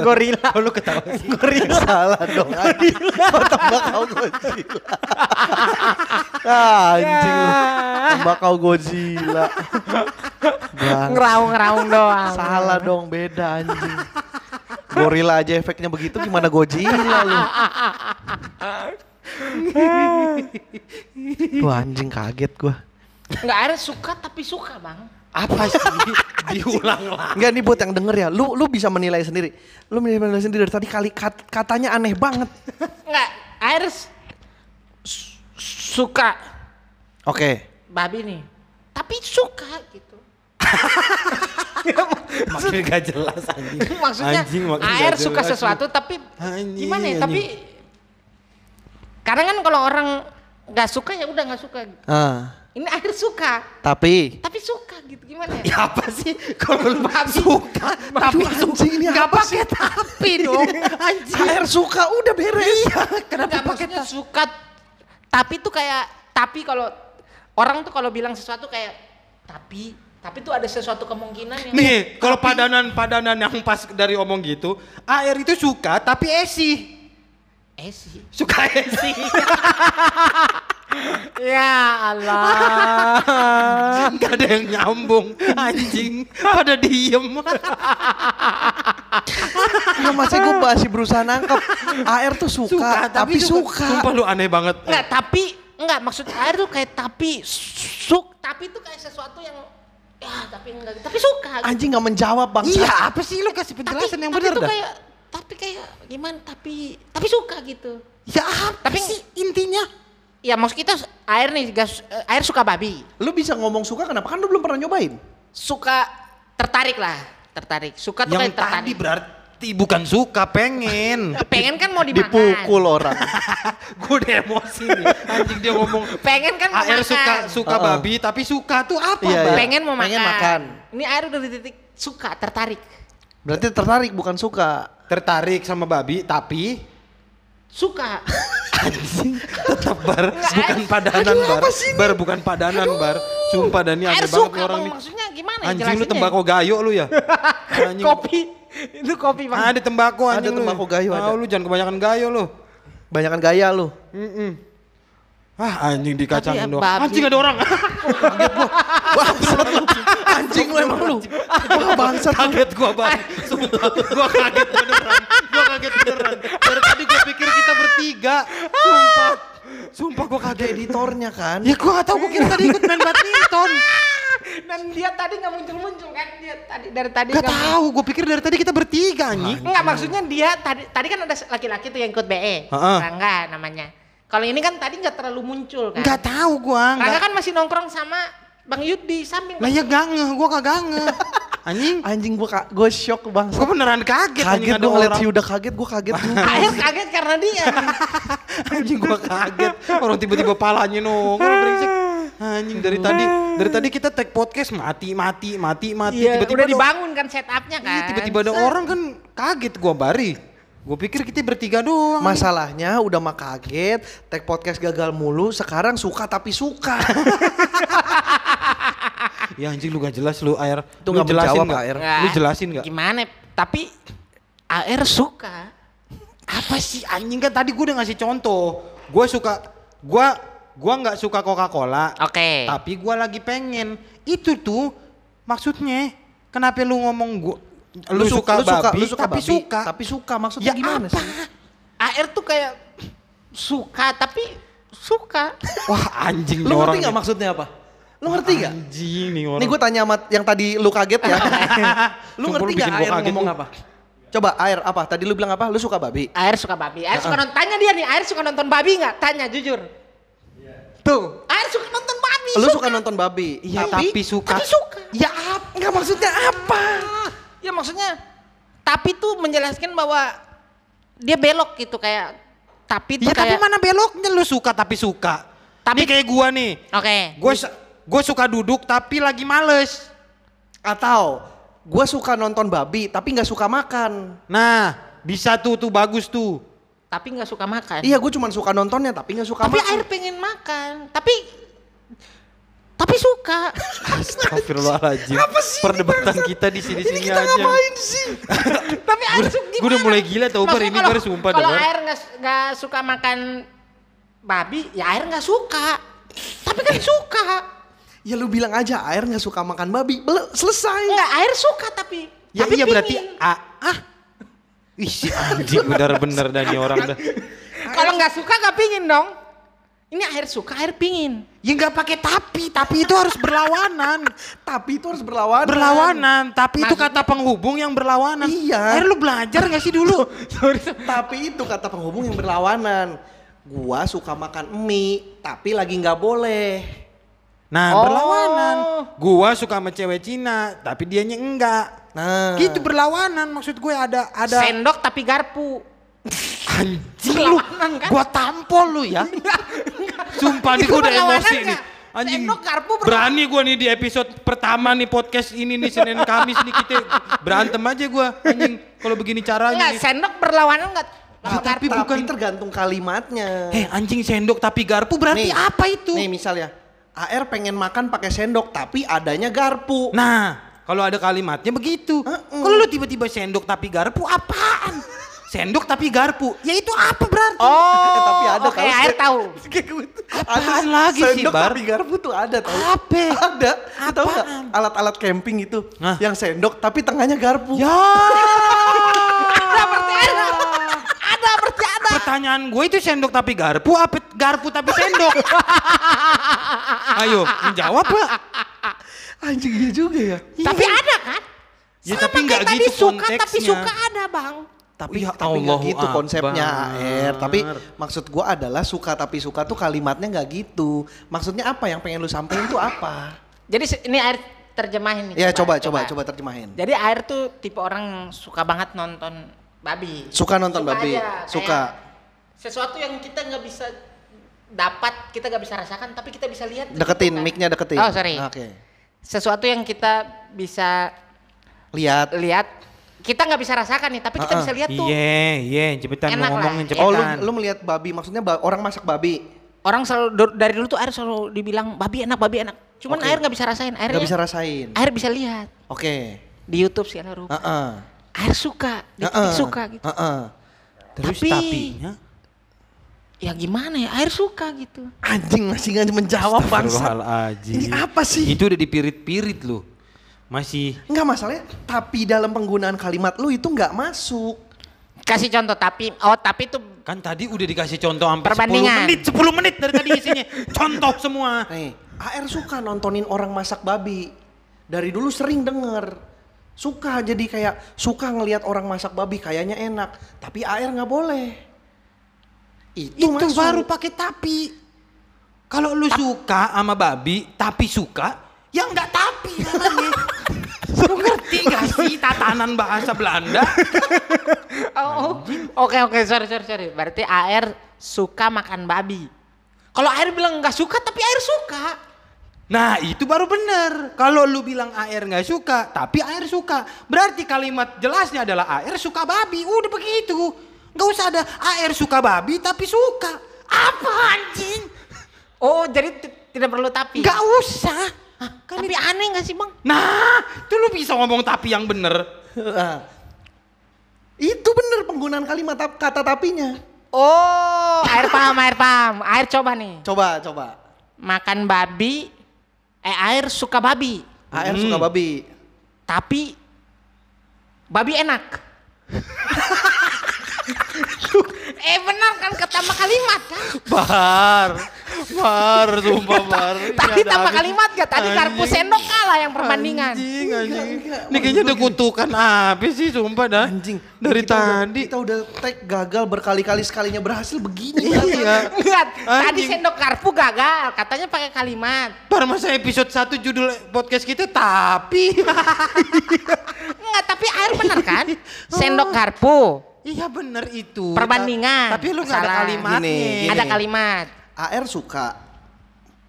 [SPEAKER 3] Gorila.
[SPEAKER 2] Oh, lu ketawa sih.
[SPEAKER 1] Gorila. Salah dong. anjing. Kok tembakau Godzilla? Ah, anjing lu. Tembakau Godzilla. Bang.
[SPEAKER 3] Ngeraung ngeraung doang.
[SPEAKER 1] Salah dong, beda anjing. Gorila aja efeknya begitu gimana Godzilla lu? Tuh anjing kaget gua.
[SPEAKER 3] Nggak ada suka tapi suka bang.
[SPEAKER 2] Apa sih? Diulang lah.
[SPEAKER 1] Enggak nih buat yang denger ya, lu lu bisa menilai sendiri. Lu menilai sendiri dari tadi kali kat- katanya aneh banget.
[SPEAKER 3] Nggak, air suka
[SPEAKER 1] Oke.
[SPEAKER 3] babi nih. Tapi suka gitu.
[SPEAKER 2] Makin gak jelas anjing.
[SPEAKER 3] Maksudnya
[SPEAKER 2] Anjing, makin
[SPEAKER 3] air suka
[SPEAKER 2] jelas.
[SPEAKER 3] sesuatu tapi
[SPEAKER 2] Anjing,
[SPEAKER 3] gimana ya?
[SPEAKER 2] anjing.
[SPEAKER 3] Tapi kadang kan kalau orang nggak suka ya udah nggak suka.
[SPEAKER 1] Ah,
[SPEAKER 3] Ini air suka,
[SPEAKER 1] tapi
[SPEAKER 3] tapi suka gitu gimana ya?
[SPEAKER 2] Ya apa sih? Kalau lu
[SPEAKER 3] Babi.
[SPEAKER 2] suka, tapi suka.
[SPEAKER 1] anjing ini
[SPEAKER 3] Nggak
[SPEAKER 1] apa
[SPEAKER 3] pakai tapi dong.
[SPEAKER 2] Anjing.
[SPEAKER 1] air suka udah beres.
[SPEAKER 2] Iya, kenapa pakai
[SPEAKER 3] suka tapi tuh kayak tapi kalau orang tuh kalau bilang sesuatu kayak tapi tapi tuh ada sesuatu kemungkinan yang
[SPEAKER 2] Nih, kalau
[SPEAKER 3] Tapi-
[SPEAKER 2] padanan-padanan yang pas dari omong gitu, air itu suka tapi esi.
[SPEAKER 3] Sih
[SPEAKER 2] Suka esi.
[SPEAKER 3] ya Allah
[SPEAKER 2] Gak ada yang nyambung. Anjing, pada diem.
[SPEAKER 1] Enggak masih gue masih berusaha nangkep. Air tuh suka, tapi, suka.
[SPEAKER 2] Sumpah lu aneh banget.
[SPEAKER 3] Enggak, tapi enggak maksud air tuh kayak tapi suk tapi tuh kayak sesuatu yang ya tapi enggak tapi suka.
[SPEAKER 1] Anjing nggak menjawab bang.
[SPEAKER 2] Iya, apa sih lu kasih penjelasan yang
[SPEAKER 3] tapi
[SPEAKER 2] benar
[SPEAKER 3] tuh
[SPEAKER 2] dah?
[SPEAKER 3] kayak tapi kayak gimana tapi tapi suka gitu
[SPEAKER 2] Ya apa
[SPEAKER 3] Tapi-
[SPEAKER 2] sih intinya?
[SPEAKER 3] ya maksud kita air nih gas eh, air suka babi
[SPEAKER 1] Lu bisa ngomong suka kenapa? Kan lu belum pernah nyobain.
[SPEAKER 3] suka tertarik lah tertarik suka tuh
[SPEAKER 2] Yang
[SPEAKER 3] kayak tertarik
[SPEAKER 2] tadi berarti bukan suka, pengen.
[SPEAKER 3] pengen kan mau dimakan
[SPEAKER 1] Dipukul orang.
[SPEAKER 2] Gue udah emosi nih. Anjing dia ngomong
[SPEAKER 3] pengen kan mau
[SPEAKER 2] air
[SPEAKER 3] makan
[SPEAKER 2] suka suka
[SPEAKER 1] Uh-uh.
[SPEAKER 2] babi tapi suka tuh apa,
[SPEAKER 1] Iya, iya.
[SPEAKER 3] pengen mau
[SPEAKER 1] Pengen
[SPEAKER 3] makan.
[SPEAKER 1] makan.
[SPEAKER 3] ini air udah di titik suka tertarik
[SPEAKER 1] Berarti tertarik bukan suka.
[SPEAKER 2] Tertarik sama babi tapi
[SPEAKER 3] suka.
[SPEAKER 2] Anjing tetap bar
[SPEAKER 3] Enggak,
[SPEAKER 2] bukan padanan
[SPEAKER 3] Aduh,
[SPEAKER 2] bar. bar bukan padanan bar. Sumpah dan ini
[SPEAKER 3] air
[SPEAKER 2] aneh banget
[SPEAKER 3] suka
[SPEAKER 2] orang nih.
[SPEAKER 3] maksudnya? Gimana ya
[SPEAKER 2] anjing lu tembakau gayo lu ya? Anjing.
[SPEAKER 3] Kopi. Itu kopi bang.
[SPEAKER 2] Ada tembakau
[SPEAKER 1] Ada
[SPEAKER 2] anjing lu
[SPEAKER 1] tembakau gayo, ada.
[SPEAKER 2] lu jangan kebanyakan gayo lu.
[SPEAKER 1] Banyakan gaya lu.
[SPEAKER 2] Mm-mm. ah anjing dikacangin
[SPEAKER 3] Tapi ya,
[SPEAKER 2] doang. anjing ada orang.
[SPEAKER 1] Bangsat lu. Anjing lu emang lu. Wah bangsat lu.
[SPEAKER 2] kaget gua bang sumpah gua kaget beneran gua kaget beneran dari tadi gua pikir kita bertiga sumpah sumpah gua kaget
[SPEAKER 1] editornya kan.
[SPEAKER 2] ya gua gak tau gua kira tadi ikut main badminton
[SPEAKER 3] dan dia tadi nggak muncul-muncul kan dia tadi dari tadi
[SPEAKER 2] Gak
[SPEAKER 3] nggak-
[SPEAKER 2] tahu, gue pikir dari tadi kita bertiga anjing.
[SPEAKER 3] Enggak maksudnya dia tadi tadi kan ada laki-laki tuh yang ikut BE.
[SPEAKER 2] Heeh.
[SPEAKER 3] Rangga namanya. Kalau ini kan tadi nggak terlalu muncul kan.
[SPEAKER 2] Gak tahu gua.
[SPEAKER 3] Rangga
[SPEAKER 2] Nggak.
[SPEAKER 3] kan masih nongkrong sama Bang Yud di samping.
[SPEAKER 2] Lah ya gak ngeh, gua kagak ngeh. Anjing,
[SPEAKER 1] Anjing gua ka- gua shock bangsat.
[SPEAKER 2] gua beneran kaget,
[SPEAKER 1] Kaget
[SPEAKER 2] ada
[SPEAKER 1] gua ngeliat si udah kaget gua kaget juga.
[SPEAKER 3] Akhir kaget karena dia.
[SPEAKER 2] anjing gua kaget. Orang tiba-tiba palanya nongol brengsek. Anjing dari tadi dari tadi kita tag podcast mati mati mati mati
[SPEAKER 3] Iya,
[SPEAKER 2] tiba-tiba
[SPEAKER 3] udah dibangun kan setupnya
[SPEAKER 2] Iya,
[SPEAKER 3] kan.
[SPEAKER 2] tiba-tiba ada orang kan kaget gua bari. Gua pikir kita bertiga doang.
[SPEAKER 1] Masalahnya udah mah kaget, tag podcast gagal mulu, sekarang suka tapi suka.
[SPEAKER 2] Ya anjing lu gak jelas lu air.
[SPEAKER 1] Itu
[SPEAKER 2] lu
[SPEAKER 1] nggak
[SPEAKER 2] jelasin
[SPEAKER 1] menjawab,
[SPEAKER 2] nggak?
[SPEAKER 1] Air.
[SPEAKER 2] Lu jelasin nggak?
[SPEAKER 3] Gimana? Tapi AR suka.
[SPEAKER 2] Apa sih anjing kan tadi gue udah ngasih contoh. Gue suka gue gua nggak suka Coca-Cola.
[SPEAKER 3] Oke.
[SPEAKER 2] Tapi gue lagi pengen. Itu tuh maksudnya kenapa lu ngomong gua lu, suka, babi,
[SPEAKER 1] lu suka
[SPEAKER 2] tapi
[SPEAKER 1] babi,
[SPEAKER 2] suka.
[SPEAKER 1] tapi suka maksudnya
[SPEAKER 2] ya
[SPEAKER 1] gimana
[SPEAKER 2] apa?
[SPEAKER 1] sih?
[SPEAKER 3] AR tuh kayak suka tapi suka.
[SPEAKER 2] Wah anjing
[SPEAKER 1] Lu ngerti nggak
[SPEAKER 2] nih.
[SPEAKER 1] maksudnya apa? Lu ngerti nggak?
[SPEAKER 2] Anjing nih orang.
[SPEAKER 1] Nih gue tanya sama yang tadi lu kaget ya. lu ngerti
[SPEAKER 2] gua
[SPEAKER 1] air ngomong apa? Coba air apa? Tadi lu bilang apa? Lu suka babi?
[SPEAKER 3] AR suka babi. AR suka nonton. Tanya dia nih, AR suka nonton babi nggak? Tanya jujur. Tuh, AR suka nonton babi.
[SPEAKER 1] Lu suka nonton babi?
[SPEAKER 2] Iya tapi, suka.
[SPEAKER 3] Tapi suka.
[SPEAKER 1] Ya apa? Enggak maksudnya apa?
[SPEAKER 3] Ya maksudnya tapi tuh menjelaskan bahwa dia belok gitu kayak tapi tuh
[SPEAKER 2] Ya tapi
[SPEAKER 3] kayak
[SPEAKER 2] mana beloknya lu suka tapi suka.
[SPEAKER 3] Tapi-
[SPEAKER 2] Nih kayak gua nih.
[SPEAKER 3] Oke.
[SPEAKER 2] Gue gue suka duduk tapi lagi males.
[SPEAKER 1] Atau gue suka nonton babi tapi nggak suka makan.
[SPEAKER 2] Nah, Bisa tuh tuh bagus tuh.
[SPEAKER 3] Tapi nggak suka makan.
[SPEAKER 1] Iya, gue cuma suka nontonnya tapi nggak suka
[SPEAKER 3] Tapi
[SPEAKER 1] makan.
[SPEAKER 3] air pengen makan. Tapi tapi suka.
[SPEAKER 2] Astagfirullahaladzim.
[SPEAKER 1] Apa sih ini,
[SPEAKER 2] Perdebatan kita di sini-sini
[SPEAKER 1] Ini kita
[SPEAKER 2] aja.
[SPEAKER 1] ngapain sih?
[SPEAKER 3] tapi air suka
[SPEAKER 2] gua udah mulai gila tau, Bar. Ini, Bar, sumpah
[SPEAKER 3] Kalau air nggak suka makan babi, ya air nggak suka. Tapi kan suka.
[SPEAKER 1] ya lu bilang aja air nggak suka makan babi. Bel- selesai.
[SPEAKER 3] Enggak, air suka tapi.
[SPEAKER 2] Ya
[SPEAKER 3] tapi
[SPEAKER 2] iya berarti ah, ah. Ih anjing benar-benar dan orang dah.
[SPEAKER 3] Kalau nggak suka nggak pingin dong. Ini air suka, air pingin.
[SPEAKER 2] Ya nggak pakai tapi, tapi itu harus berlawanan.
[SPEAKER 1] Tapi itu harus berlawanan.
[SPEAKER 2] Berlawanan, tapi itu
[SPEAKER 3] Maksud-
[SPEAKER 2] kata penghubung yang berlawanan.
[SPEAKER 1] Iya.
[SPEAKER 2] Air lu belajar gak sih dulu?
[SPEAKER 1] Tapi itu kata penghubung yang berlawanan. Gua suka makan mie, tapi lagi nggak boleh.
[SPEAKER 2] Nah,
[SPEAKER 3] Oh.
[SPEAKER 2] berlawanan. Gua suka sama cewek Cina, tapi dianya enggak.
[SPEAKER 1] Nah,
[SPEAKER 2] Gitu berlawanan maksud gue ada ada
[SPEAKER 3] Sendok tapi garpu.
[SPEAKER 2] Anjing lu.
[SPEAKER 3] Kan?
[SPEAKER 2] Gua tampol lu ya. Sumpah nih gua udah emosi nih. Anjing.
[SPEAKER 3] Garpu.
[SPEAKER 2] Berani gua nih di episode pertama nih podcast ini nih Senin Kamis nih kita berantem aja gua anjing kalau begini caranya.
[SPEAKER 3] Enggak,
[SPEAKER 2] nih.
[SPEAKER 3] sendok berlawanan enggak?
[SPEAKER 2] Ah, tapi
[SPEAKER 1] tapi
[SPEAKER 2] bukan-
[SPEAKER 1] tergantung kalimatnya.
[SPEAKER 2] Eh anjing sendok tapi garpu berarti
[SPEAKER 1] Nih,
[SPEAKER 2] apa itu?
[SPEAKER 1] Nih misalnya, AR pengen makan pakai sendok tapi adanya garpu.
[SPEAKER 2] Nah, kalau ada kalimatnya begitu.
[SPEAKER 1] Heeh.
[SPEAKER 2] Kalau lu tiba-tiba sendok tapi garpu apaan? Sendok tapi garpu. Ya itu apa berarti?
[SPEAKER 3] Oh,
[SPEAKER 1] Eh, tapi ada
[SPEAKER 3] oke,
[SPEAKER 1] tahu,
[SPEAKER 3] air tahu.
[SPEAKER 2] Apaan lagi sih,
[SPEAKER 1] sendok tapi garpu tuh ada tau.
[SPEAKER 2] Apa?
[SPEAKER 1] Ada. Tahu nggak
[SPEAKER 2] Apaan?
[SPEAKER 1] alat-alat camping itu
[SPEAKER 2] Hah?
[SPEAKER 1] yang sendok tapi tengahnya garpu.
[SPEAKER 2] Ya.
[SPEAKER 3] Ada berarti ada. Ada berarti ada.
[SPEAKER 2] Pertanyaan gue itu sendok tapi garpu apa garpu tapi sendok? Ayo, menjawab pak.
[SPEAKER 1] Anjing iya juga ya.
[SPEAKER 3] Tapi ada kan?
[SPEAKER 2] Ya,
[SPEAKER 3] Sama
[SPEAKER 2] tapi nggak
[SPEAKER 3] kayak tadi
[SPEAKER 2] gitu
[SPEAKER 3] suka tapi suka ada, Bang.
[SPEAKER 1] Tapi
[SPEAKER 2] Ya
[SPEAKER 1] tapi nggak
[SPEAKER 2] Allahu
[SPEAKER 1] gitu konsepnya
[SPEAKER 2] Akbar.
[SPEAKER 1] AR. Tapi maksud gua adalah suka tapi suka tuh kalimatnya nggak gitu. Maksudnya apa yang pengen lu sampein tuh apa?
[SPEAKER 3] Jadi ini air terjemahin nih.
[SPEAKER 1] Ya coba coba coba terjemahin.
[SPEAKER 3] Jadi air tuh tipe orang yang suka banget nonton babi.
[SPEAKER 1] Suka nonton babi,
[SPEAKER 3] aja,
[SPEAKER 1] suka.
[SPEAKER 3] Sesuatu yang kita nggak bisa dapat, kita nggak bisa rasakan, tapi kita bisa lihat.
[SPEAKER 1] Deketin,
[SPEAKER 3] gitu kan.
[SPEAKER 1] mic-nya deketin.
[SPEAKER 3] Oh sorry.
[SPEAKER 1] Oke.
[SPEAKER 3] Sesuatu yang kita bisa
[SPEAKER 1] Lihat.
[SPEAKER 3] lihat, kita nggak bisa rasakan nih, tapi kita
[SPEAKER 1] Uh-uh.
[SPEAKER 3] bisa lihat tuh.
[SPEAKER 2] Iya, iya, cepetan
[SPEAKER 3] Enak lah.
[SPEAKER 2] ngomongin
[SPEAKER 3] Ya.
[SPEAKER 1] Oh lu
[SPEAKER 2] cepetan.
[SPEAKER 1] lu melihat babi maksudnya ba- orang masak babi.
[SPEAKER 3] Orang selalu dari dulu tuh air selalu dibilang babi enak, babi enak. Cuman
[SPEAKER 1] Oke.
[SPEAKER 3] air nggak bisa rasain, airnya.
[SPEAKER 1] Nggak bisa rasain.
[SPEAKER 3] Air bisa lihat
[SPEAKER 1] Oke.
[SPEAKER 3] di YouTube segala rupa.
[SPEAKER 1] Heeh.
[SPEAKER 3] Air suka, di
[SPEAKER 1] Heeh.
[SPEAKER 3] suka gitu.
[SPEAKER 1] Heeh.
[SPEAKER 2] Terus
[SPEAKER 3] Tapi-
[SPEAKER 2] tapinya?
[SPEAKER 3] Ya gimana ya, air suka gitu.
[SPEAKER 1] Anjing masih nggak menjawab bangsa. Ini apa sih?
[SPEAKER 2] Itu udah dipirit-pirit lu. Masih
[SPEAKER 1] Enggak masalahnya, tapi dalam penggunaan kalimat lu itu nggak masuk.
[SPEAKER 3] Kasih contoh tapi oh tapi itu
[SPEAKER 2] kan tadi udah dikasih contoh sampai 10
[SPEAKER 3] Perbandingan.
[SPEAKER 2] menit, 10 menit dari tadi isinya. Contoh semua.
[SPEAKER 1] Nih, AR suka nontonin orang masak babi. Dari dulu sering denger. Suka jadi kayak suka ngelihat orang masak babi kayaknya enak, tapi AR nggak boleh. Itu,
[SPEAKER 2] Itu
[SPEAKER 1] masuk.
[SPEAKER 2] baru pakai tapi. Kalau lu suka sama babi, tapi suka, ya enggak tapi namanya. Gak sih tatanan bahasa Belanda?
[SPEAKER 3] oh, oh. Oke oke sorry sorry sorry. Berarti air suka makan babi. Kalau air bilang nggak suka tapi air suka.
[SPEAKER 2] Nah itu baru bener. Kalau lu bilang air nggak suka, tapi air suka. Berarti kalimat jelasnya adalah air suka babi. Udah begitu. Nggak usah ada air suka babi tapi suka. Apa anjing?
[SPEAKER 3] Oh jadi ti- tidak perlu tapi.
[SPEAKER 2] Nggak usah.
[SPEAKER 3] Hah, tapi aneh nggak sih bang?
[SPEAKER 2] Nah, itu lu bisa ngomong tapi yang bener.
[SPEAKER 1] Itu bener penggunaan kalimat kata tapinya.
[SPEAKER 3] Oh air paham air paham. Air coba nih.
[SPEAKER 1] Coba coba.
[SPEAKER 3] Makan babi. Eh air suka babi.
[SPEAKER 1] AR
[SPEAKER 2] Hmm.
[SPEAKER 1] suka babi.
[SPEAKER 3] Tapi babi enak. eh benar kan ketambah kalimat kan?
[SPEAKER 2] Bar, bar, sumpah bar.
[SPEAKER 3] Tadi tambah kalimat gak? Tadi garpu sendok kalah yang perbandingan.
[SPEAKER 2] Anjing, anjing. Ini kayaknya udah kutukan apa sih sumpah dah.
[SPEAKER 1] Anjing.
[SPEAKER 2] Dari
[SPEAKER 1] Kita udah-
[SPEAKER 2] tadi.
[SPEAKER 1] kita udah tag gagal berkali-kali sekalinya berhasil begini.
[SPEAKER 2] Iya.
[SPEAKER 3] Enggak, tadi sendok garpu gagal, katanya pakai kalimat.
[SPEAKER 2] Bar masa episode 1 judul podcast kita tapi.
[SPEAKER 3] Enggak, tapi air benar kan? Sendok garpu.
[SPEAKER 2] Iya bener itu.
[SPEAKER 3] Perbandingan.
[SPEAKER 2] Tapi lu gak ada kalimatnya.
[SPEAKER 1] Gini, gini.
[SPEAKER 3] Ada kalimat.
[SPEAKER 1] AR suka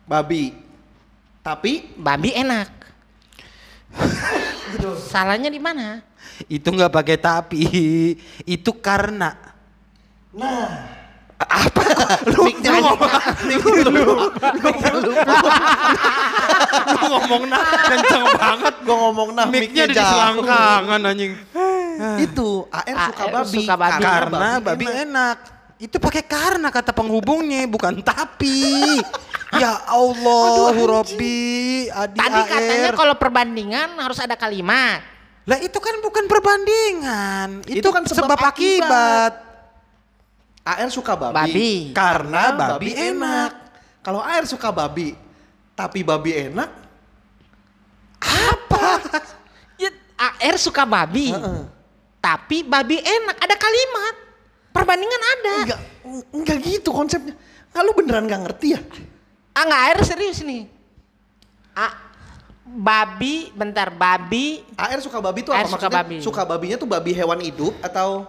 [SPEAKER 1] babi. Tapi
[SPEAKER 3] Babi enak. salahnya di mana?
[SPEAKER 2] Itu nggak pakai tapi, itu karena.
[SPEAKER 1] Mic-nya mic-nya lu. Mic-nya lu.
[SPEAKER 2] Lu ngomong nah kenceng banget.
[SPEAKER 1] Gua ngomong nah
[SPEAKER 2] Mic-nya ada di selangkangan anjing.
[SPEAKER 1] Itu AR suka
[SPEAKER 3] AR
[SPEAKER 1] babi.
[SPEAKER 3] suka babi.
[SPEAKER 2] Karena babi enak. Itu pakai karena kata penghubungnya, bukan tapi. ya Allah, Robbi, Adi
[SPEAKER 3] Tadi
[SPEAKER 2] AR.
[SPEAKER 3] katanya kalau perbandingan harus ada kalimat.
[SPEAKER 2] Lah itu kan bukan perbandingan. Itu,
[SPEAKER 1] Itu kan
[SPEAKER 2] sebab,
[SPEAKER 1] sebab
[SPEAKER 2] akibat.
[SPEAKER 1] AR suka babi.
[SPEAKER 3] Babi.
[SPEAKER 2] Karena babi enak.
[SPEAKER 1] Kalau AR suka babi, tapi babi enak,
[SPEAKER 3] Ya, AR suka babi.
[SPEAKER 1] Heeh.
[SPEAKER 3] Tapi babi enak, ada kalimat. Perbandingan ada.
[SPEAKER 1] enggak enggak gitu konsepnya. Lu beneran nggak ngerti ya?
[SPEAKER 3] Ah nggak AR serius nih. Ah, babi, bentar, babi.
[SPEAKER 1] AR suka babi
[SPEAKER 3] AR
[SPEAKER 1] apa
[SPEAKER 3] suka
[SPEAKER 1] maksudnya?
[SPEAKER 3] babi.
[SPEAKER 1] Suka babinya tuh babi hewan hidup atau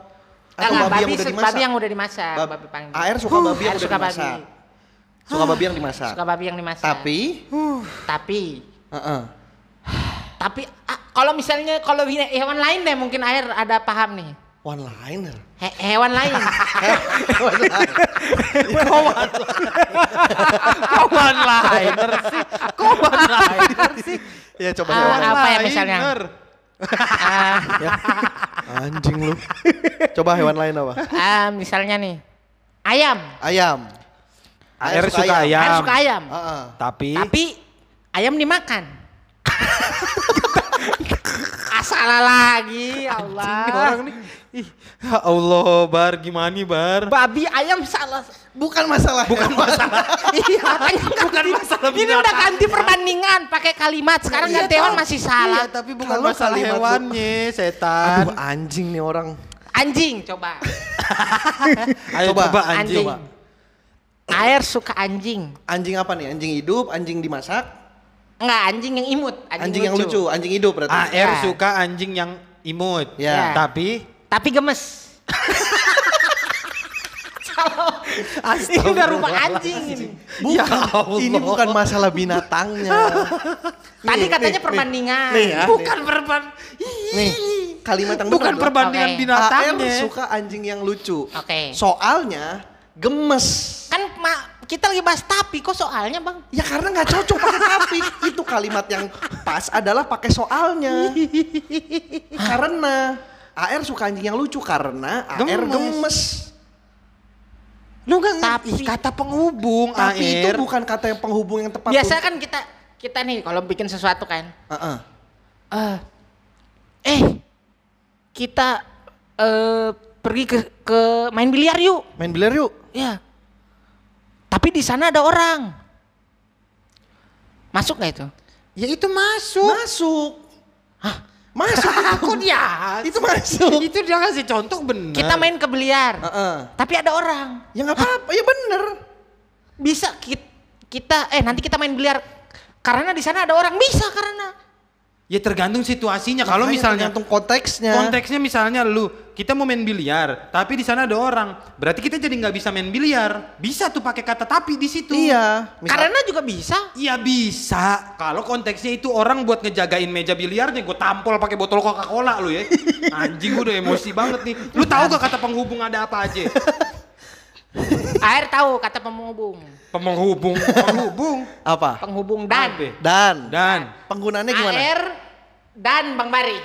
[SPEAKER 3] Ah,
[SPEAKER 1] atau
[SPEAKER 3] nggak,
[SPEAKER 1] babi, yang
[SPEAKER 3] babi
[SPEAKER 1] udah
[SPEAKER 3] se-
[SPEAKER 1] dimasak?
[SPEAKER 3] babi yang udah dimasak,
[SPEAKER 1] Bab-
[SPEAKER 3] babi panggil.
[SPEAKER 1] AR suka babi yang
[SPEAKER 3] AR
[SPEAKER 1] udah
[SPEAKER 3] suka babi.
[SPEAKER 1] dimasak. Suka babi yang dimasak.
[SPEAKER 3] Suka babi yang dimasak.
[SPEAKER 1] Tapi,
[SPEAKER 3] Tapi,
[SPEAKER 1] Heeh.
[SPEAKER 3] tapi ah, kalau misalnya kalau he- hewan lain deh mungkin air ada paham nih.
[SPEAKER 1] one liner.
[SPEAKER 3] He- hewan lain.
[SPEAKER 2] Kok one liner sih? Kok one liner sih?
[SPEAKER 1] Ya coba hewan
[SPEAKER 3] apa ya misalnya?
[SPEAKER 1] Ya. Anjing lu. Coba hewan lain apa?
[SPEAKER 3] ah, misalnya nih, ayam.
[SPEAKER 1] Ayam.
[SPEAKER 2] AR suka ayam.
[SPEAKER 3] Air suka ayam.
[SPEAKER 1] Heeh.
[SPEAKER 2] Tapi,
[SPEAKER 3] Tapi ayam dimakan. ah, salah lagi, ya Allah.
[SPEAKER 2] Ini orang nih. Ih, ya Allah, Bar, gimana nih, Bar?
[SPEAKER 3] Babi ayam salah.
[SPEAKER 1] Bukan masalah.
[SPEAKER 2] Bukan masalah.
[SPEAKER 3] Iya, makanya
[SPEAKER 2] Bukan masalah
[SPEAKER 3] Ini udah ganti perbandingan pakai kalimat. Sekarang
[SPEAKER 1] Iya,
[SPEAKER 3] ganti hewan masih salah.
[SPEAKER 2] Iya, tapi bukan
[SPEAKER 1] Kalau
[SPEAKER 2] masalah hewannya, setan.
[SPEAKER 1] Aduh anjing nih orang.
[SPEAKER 3] Anjing coba.
[SPEAKER 2] Ayo
[SPEAKER 1] coba,
[SPEAKER 2] coba, anjing.
[SPEAKER 3] Anjing. Air suka anjing.
[SPEAKER 1] Anjing apa nih? Anjing hidup, anjing dimasak,
[SPEAKER 3] Enggak, anjing yang imut.
[SPEAKER 1] anjing, yang lucu, anjing hidup berarti.
[SPEAKER 2] AR
[SPEAKER 3] Ya.
[SPEAKER 2] suka anjing yang imut.
[SPEAKER 1] Ya.
[SPEAKER 2] Tapi
[SPEAKER 3] Tapi gemes. ini udah rupa anjing ini.
[SPEAKER 1] Bukan,
[SPEAKER 2] Ya Allah.
[SPEAKER 1] ini bukan masalah binatangnya.
[SPEAKER 3] Tadi
[SPEAKER 1] Nih,
[SPEAKER 3] katanya
[SPEAKER 1] nih,
[SPEAKER 3] perbandingan.
[SPEAKER 1] Nih ya.
[SPEAKER 2] bukan perban.
[SPEAKER 1] Nih, kalimat yang
[SPEAKER 2] Bukan
[SPEAKER 1] benar
[SPEAKER 2] perbandingan
[SPEAKER 3] Oke.
[SPEAKER 2] binatangnya.
[SPEAKER 1] AR suka anjing yang lucu.
[SPEAKER 3] Oke.
[SPEAKER 1] Soalnya gemes.
[SPEAKER 3] Kan ma- kita lagi bahas tapi kok soalnya bang?
[SPEAKER 1] Ya karena nggak cocok pakai kalimat yang pas adalah pakai soalnya. karena AR suka anjing yang lucu karena AR
[SPEAKER 2] Gemes.
[SPEAKER 1] gemes.
[SPEAKER 2] Lu nggak
[SPEAKER 3] Tapi-
[SPEAKER 2] ngerti kata penghubung
[SPEAKER 1] Tapi itu
[SPEAKER 2] AR.
[SPEAKER 1] bukan kata yang penghubung yang tepat.
[SPEAKER 3] Biasa kan kita kita nih kalau bikin sesuatu kan.
[SPEAKER 1] Heeh.
[SPEAKER 3] eh eh kita eh pergi ke ke main biliar yuk.
[SPEAKER 1] Main biliar yuk.
[SPEAKER 3] Ya. Tapi di sana ada orang. Masuk nggak itu?
[SPEAKER 2] Ya itu masuk.
[SPEAKER 1] Masuk. Hah? Masuk itu.
[SPEAKER 2] Kok dia?
[SPEAKER 1] Itu masuk.
[SPEAKER 2] Itu dia kasih contoh bener.
[SPEAKER 3] Kita main ke biliar.
[SPEAKER 1] Heeh.
[SPEAKER 3] Tapi ada orang.
[SPEAKER 1] Ya nggak apa-apa, ya bener.
[SPEAKER 3] Bisa ki- kita eh nanti kita main biliar karena di sana ada orang bisa karena
[SPEAKER 2] Ya tergantung situasinya. Kalau misalnya
[SPEAKER 1] tergantung konteksnya.
[SPEAKER 2] konteksnya misalnya lu kita mau main biliar, tapi di sana ada orang, berarti kita jadi nggak bisa main biliar. Bisa tuh pakai kata tapi di situ.
[SPEAKER 1] Iya. Misal-
[SPEAKER 3] karena juga bisa.
[SPEAKER 2] Iya bisa. Kalau konteksnya itu orang buat ngejagain meja biliarnya, gue tampol pakai botol Coca-Cola lu ya. Anjing gue udah emosi banget nih. Lu tahu gak kata penghubung ada apa aja?
[SPEAKER 3] Air tahu kata penghubung.
[SPEAKER 2] Penghubung, penghubung.
[SPEAKER 1] apa?
[SPEAKER 3] Penghubung dan.
[SPEAKER 2] Apa?
[SPEAKER 1] Dan.
[SPEAKER 2] Dan
[SPEAKER 1] Penggunaannya gimana?
[SPEAKER 3] AR dan Bang Bari.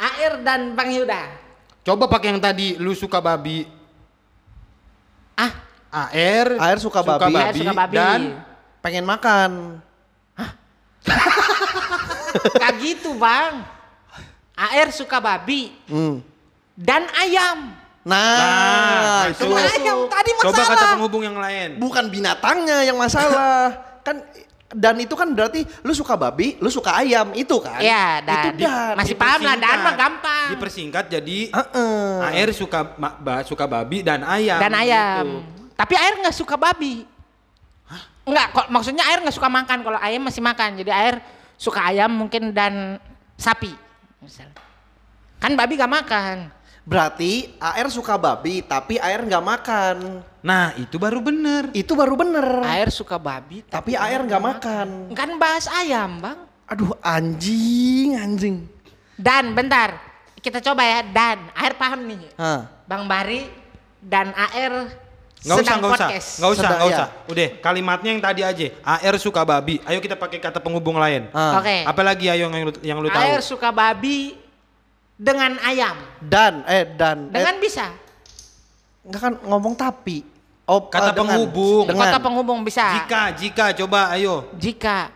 [SPEAKER 3] AR dan Bang Yuda.
[SPEAKER 2] Coba pakai yang tadi lu suka babi.
[SPEAKER 3] Ah,
[SPEAKER 2] AR,
[SPEAKER 1] AR suka babi.
[SPEAKER 3] AR suka babi.
[SPEAKER 2] dan
[SPEAKER 1] Pengen makan.
[SPEAKER 3] Gak gitu bang. AR suka babi
[SPEAKER 1] Hmm.
[SPEAKER 3] dan ayam.
[SPEAKER 1] Nah,
[SPEAKER 2] Nah,
[SPEAKER 1] itu.
[SPEAKER 3] Ayam tadi masalah.
[SPEAKER 2] coba kata penghubung yang lain.
[SPEAKER 1] bukan binatangnya yang masalah. kan dan itu kan berarti lu suka babi, lu suka ayam itu kan?
[SPEAKER 3] Iya, dan.
[SPEAKER 1] Itu dan.
[SPEAKER 3] Masih paham lah, dan mah gampang.
[SPEAKER 2] Dipersingkat jadi
[SPEAKER 1] Heeh.
[SPEAKER 2] AR suka ma- ba- suka babi dan ayam.
[SPEAKER 3] Dan ayam.
[SPEAKER 2] gitu.
[SPEAKER 3] Tapi air nggak suka babi. Enggak, kok maksudnya air nggak suka makan. Kalau ayam masih makan. Jadi air suka ayam mungkin dan sapi. Misalnya. Kan babi gak makan.
[SPEAKER 1] Berarti AR suka babi tapi AR nggak makan.
[SPEAKER 2] Nah itu baru bener.
[SPEAKER 1] Itu baru bener.
[SPEAKER 3] Air suka babi.
[SPEAKER 1] Tapi AR nggak makan.
[SPEAKER 3] Kan bahas ayam bang.
[SPEAKER 1] Aduh anjing, anjing.
[SPEAKER 3] Dan bentar, kita coba ya. Dan air paham nih.
[SPEAKER 1] Hah.
[SPEAKER 3] Bang Bari dan AR
[SPEAKER 2] Nggak usah,
[SPEAKER 3] sedang
[SPEAKER 2] nggak usah,
[SPEAKER 3] podcast.
[SPEAKER 2] nggak usah,
[SPEAKER 1] Sedang,
[SPEAKER 2] nggak
[SPEAKER 1] iya.
[SPEAKER 2] usah. Udah, kalimatnya yang tadi aja. AR suka babi. Ayo kita pakai kata penghubung lain.
[SPEAKER 1] Ah.
[SPEAKER 3] Oke.
[SPEAKER 2] Apalagi ayo yang lu, yang lu tahu.
[SPEAKER 3] AR suka babi dengan ayam.
[SPEAKER 1] Dan eh dan
[SPEAKER 3] Dengan
[SPEAKER 1] eh,
[SPEAKER 3] bisa.
[SPEAKER 1] enggak kan ngomong tapi. Oh,
[SPEAKER 2] Kata
[SPEAKER 1] eh, dengan.
[SPEAKER 2] penghubung.
[SPEAKER 1] Dengan.
[SPEAKER 3] Kota penghubung bisa.
[SPEAKER 2] Jika, jika, coba ayo.
[SPEAKER 3] Jika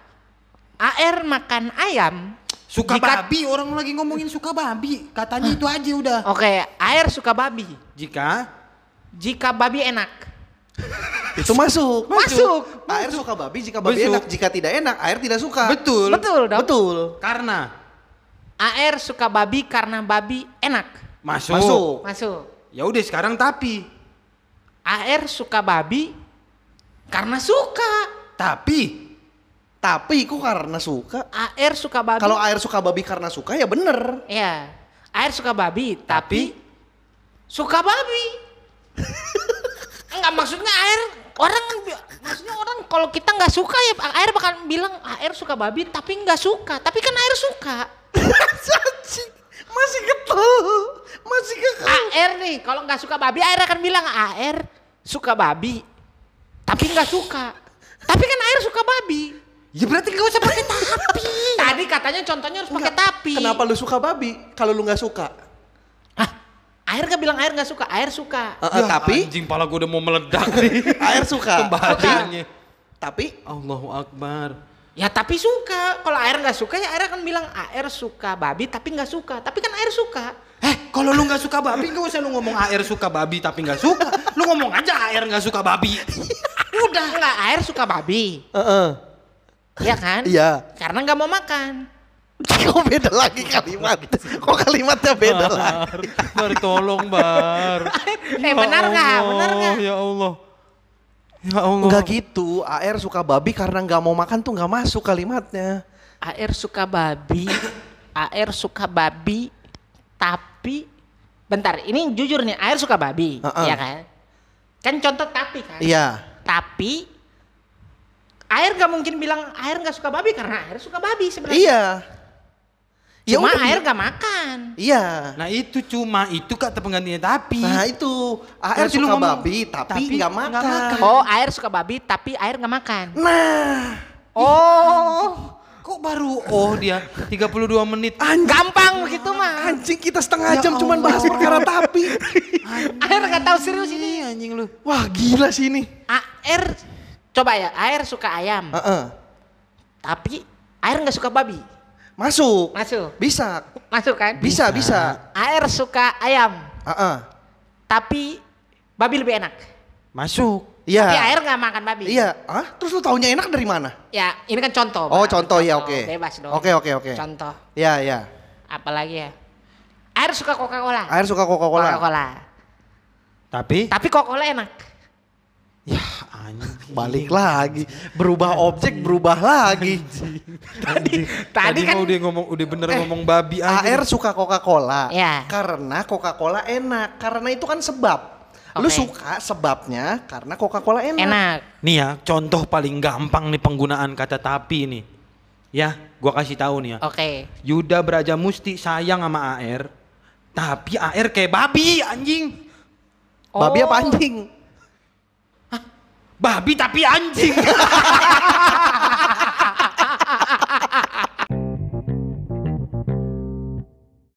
[SPEAKER 3] AR makan ayam.
[SPEAKER 2] Suka
[SPEAKER 3] jika-
[SPEAKER 2] babi, orang lagi ngomongin suka babi. Katanya itu aja udah.
[SPEAKER 3] Oke, AR suka babi.
[SPEAKER 2] Jika,
[SPEAKER 3] Jika babi enak.
[SPEAKER 1] Itu masuk.
[SPEAKER 3] Masuk.
[SPEAKER 1] Air suka babi jika babi
[SPEAKER 2] Masuk.
[SPEAKER 1] enak, jika tidak enak air tidak suka.
[SPEAKER 2] betul.
[SPEAKER 3] Betul dong.
[SPEAKER 1] Betul.
[SPEAKER 2] Karena
[SPEAKER 3] AR suka babi karena babi enak.
[SPEAKER 2] masuk.
[SPEAKER 1] Masuk.
[SPEAKER 3] Masuk.
[SPEAKER 2] Ya udah sekarang tapi.
[SPEAKER 3] AR suka babi karena suka.
[SPEAKER 2] Tapi
[SPEAKER 1] Tapi kok karena suka?
[SPEAKER 3] AR suka babi.
[SPEAKER 1] Kalau air suka babi karena suka ya bener.
[SPEAKER 3] ya, AR suka babi tapi, suka babi. Enggak maksudnya air orang maksudnya orang kalau kita nggak suka ya air bakal bilang air suka babi tapi nggak suka. Tapi kan air suka.
[SPEAKER 1] Masih getol. Masih getol.
[SPEAKER 3] AR nih kalau nggak suka babi air akan bilang AR suka babi tapi nggak suka. Tapi kan air suka babi.
[SPEAKER 2] ya berarti gak usah pakai tapi.
[SPEAKER 3] Tadi katanya contohnya harus pakai tapi.
[SPEAKER 1] Kenapa lu suka babi kalau lu nggak suka?
[SPEAKER 3] Hah? Air nggak bilang air nggak suka, air suka.
[SPEAKER 1] Eh, eh,
[SPEAKER 2] Ya,
[SPEAKER 1] tapi
[SPEAKER 2] anjing pala gue udah mau meledak nih.
[SPEAKER 1] air suka.
[SPEAKER 2] Pembahasannya.
[SPEAKER 1] Tapi
[SPEAKER 2] Allahu Akbar.
[SPEAKER 3] Ya tapi suka. Kalau air nggak suka ya air akan bilang air suka babi tapi nggak suka. Tapi kan air suka.
[SPEAKER 2] Eh, kalau lu nggak suka babi, gak usah lu ngomong AR suka babi tapi nggak suka. Lu ngomong aja AR nggak suka babi.
[SPEAKER 3] Udah nggak air suka babi,
[SPEAKER 1] Heeh.
[SPEAKER 3] ya kan?
[SPEAKER 1] Iya.
[SPEAKER 3] Karena nggak mau makan.
[SPEAKER 1] Kok beda lagi kalimat? Kok kalimatnya beda lagi?
[SPEAKER 2] Bar tolong bar.
[SPEAKER 3] Eh benar nggak? Benar nggak?
[SPEAKER 2] Ya Allah. Ya Allah.
[SPEAKER 1] Enggak gitu. AR suka babi karena nggak mau makan tuh nggak masuk kalimatnya.
[SPEAKER 3] Air suka babi, air suka babi, tapi bentar. Ini jujur nih, air suka babi,
[SPEAKER 1] Heeh.
[SPEAKER 3] ya kan? Kan contoh tapi kan?
[SPEAKER 1] Iya.
[SPEAKER 3] Tapi air nggak mungkin bilang air nggak suka babi karena air suka babi sebenarnya.
[SPEAKER 1] Iya. Ya
[SPEAKER 3] Cuma
[SPEAKER 1] udah,
[SPEAKER 3] air nggak makan.
[SPEAKER 1] Iya.
[SPEAKER 2] Nah itu cuma itu kata penggantinya tapi.
[SPEAKER 1] Nah itu
[SPEAKER 2] Berarti lu
[SPEAKER 1] suka
[SPEAKER 2] ngomong,
[SPEAKER 1] babi tapi
[SPEAKER 2] tapi
[SPEAKER 1] nggak
[SPEAKER 2] nggak
[SPEAKER 1] makan.
[SPEAKER 2] makan.
[SPEAKER 3] Oh air suka babi tapi air nggak makan.
[SPEAKER 1] Nah,
[SPEAKER 3] Oh
[SPEAKER 2] Kok baru oh dia 32 menit.
[SPEAKER 3] gampang begitu mah.
[SPEAKER 1] anjing kita setengah
[SPEAKER 2] Ya
[SPEAKER 1] jam cuman bahas
[SPEAKER 2] Allah.
[SPEAKER 1] perkara tapi.
[SPEAKER 3] Air nggak tahu serius ini.
[SPEAKER 2] anjing lu.
[SPEAKER 1] Wah gila sih ini.
[SPEAKER 3] Air coba ya air suka ayam
[SPEAKER 1] Heeh.
[SPEAKER 3] tapi air nggak suka babi.
[SPEAKER 1] Masuk.
[SPEAKER 3] Masuk.
[SPEAKER 1] Bisa.
[SPEAKER 3] Masuk kan?
[SPEAKER 1] Bisa, bisa.
[SPEAKER 3] Air suka ayam
[SPEAKER 1] Heeh.
[SPEAKER 3] tapi babi lebih enak.
[SPEAKER 2] Masuk.
[SPEAKER 1] Iya.
[SPEAKER 3] Tapi air nggak makan babi.
[SPEAKER 1] Iya. Hah? Terus lu taunya enak dari mana?
[SPEAKER 3] Ya ini kan contoh.
[SPEAKER 1] Oh,
[SPEAKER 3] Bang.
[SPEAKER 1] contoh, ya, oke.
[SPEAKER 3] Bebas dong.
[SPEAKER 1] Oke, oke, oke.
[SPEAKER 3] Contoh.
[SPEAKER 1] Iya, iya.
[SPEAKER 3] Apalagi ya? Air suka Coca-Cola.
[SPEAKER 1] Air suka Coca-Cola.
[SPEAKER 3] Coca-Cola.
[SPEAKER 2] Tapi
[SPEAKER 3] Tapi Coca-Cola enak.
[SPEAKER 2] ya anjing.
[SPEAKER 1] Balik lagi. Berubah objek, berubah lagi.
[SPEAKER 3] Tadi,
[SPEAKER 2] Tadi
[SPEAKER 3] kan
[SPEAKER 2] mah udah ngomong udah bener ngomong babi aja.
[SPEAKER 1] AR suka Coca-Cola.
[SPEAKER 3] Iya.
[SPEAKER 1] Karena Coca-Cola enak. Karena itu kan sebab. Lu
[SPEAKER 3] Oke.
[SPEAKER 1] suka sebabnya karena Coca-Cola enak.
[SPEAKER 3] enak.
[SPEAKER 2] Nih ya, contoh paling gampang nih penggunaan kata tapi nih. Ya, gua kasih tahu nih ya.
[SPEAKER 3] Oke.
[SPEAKER 2] Yuda Braja Musti sayang sama AR. Tapi AR kayak babi anjing.
[SPEAKER 1] Babi
[SPEAKER 3] Oh.
[SPEAKER 1] apa anjing?
[SPEAKER 2] Babi tapi anjing.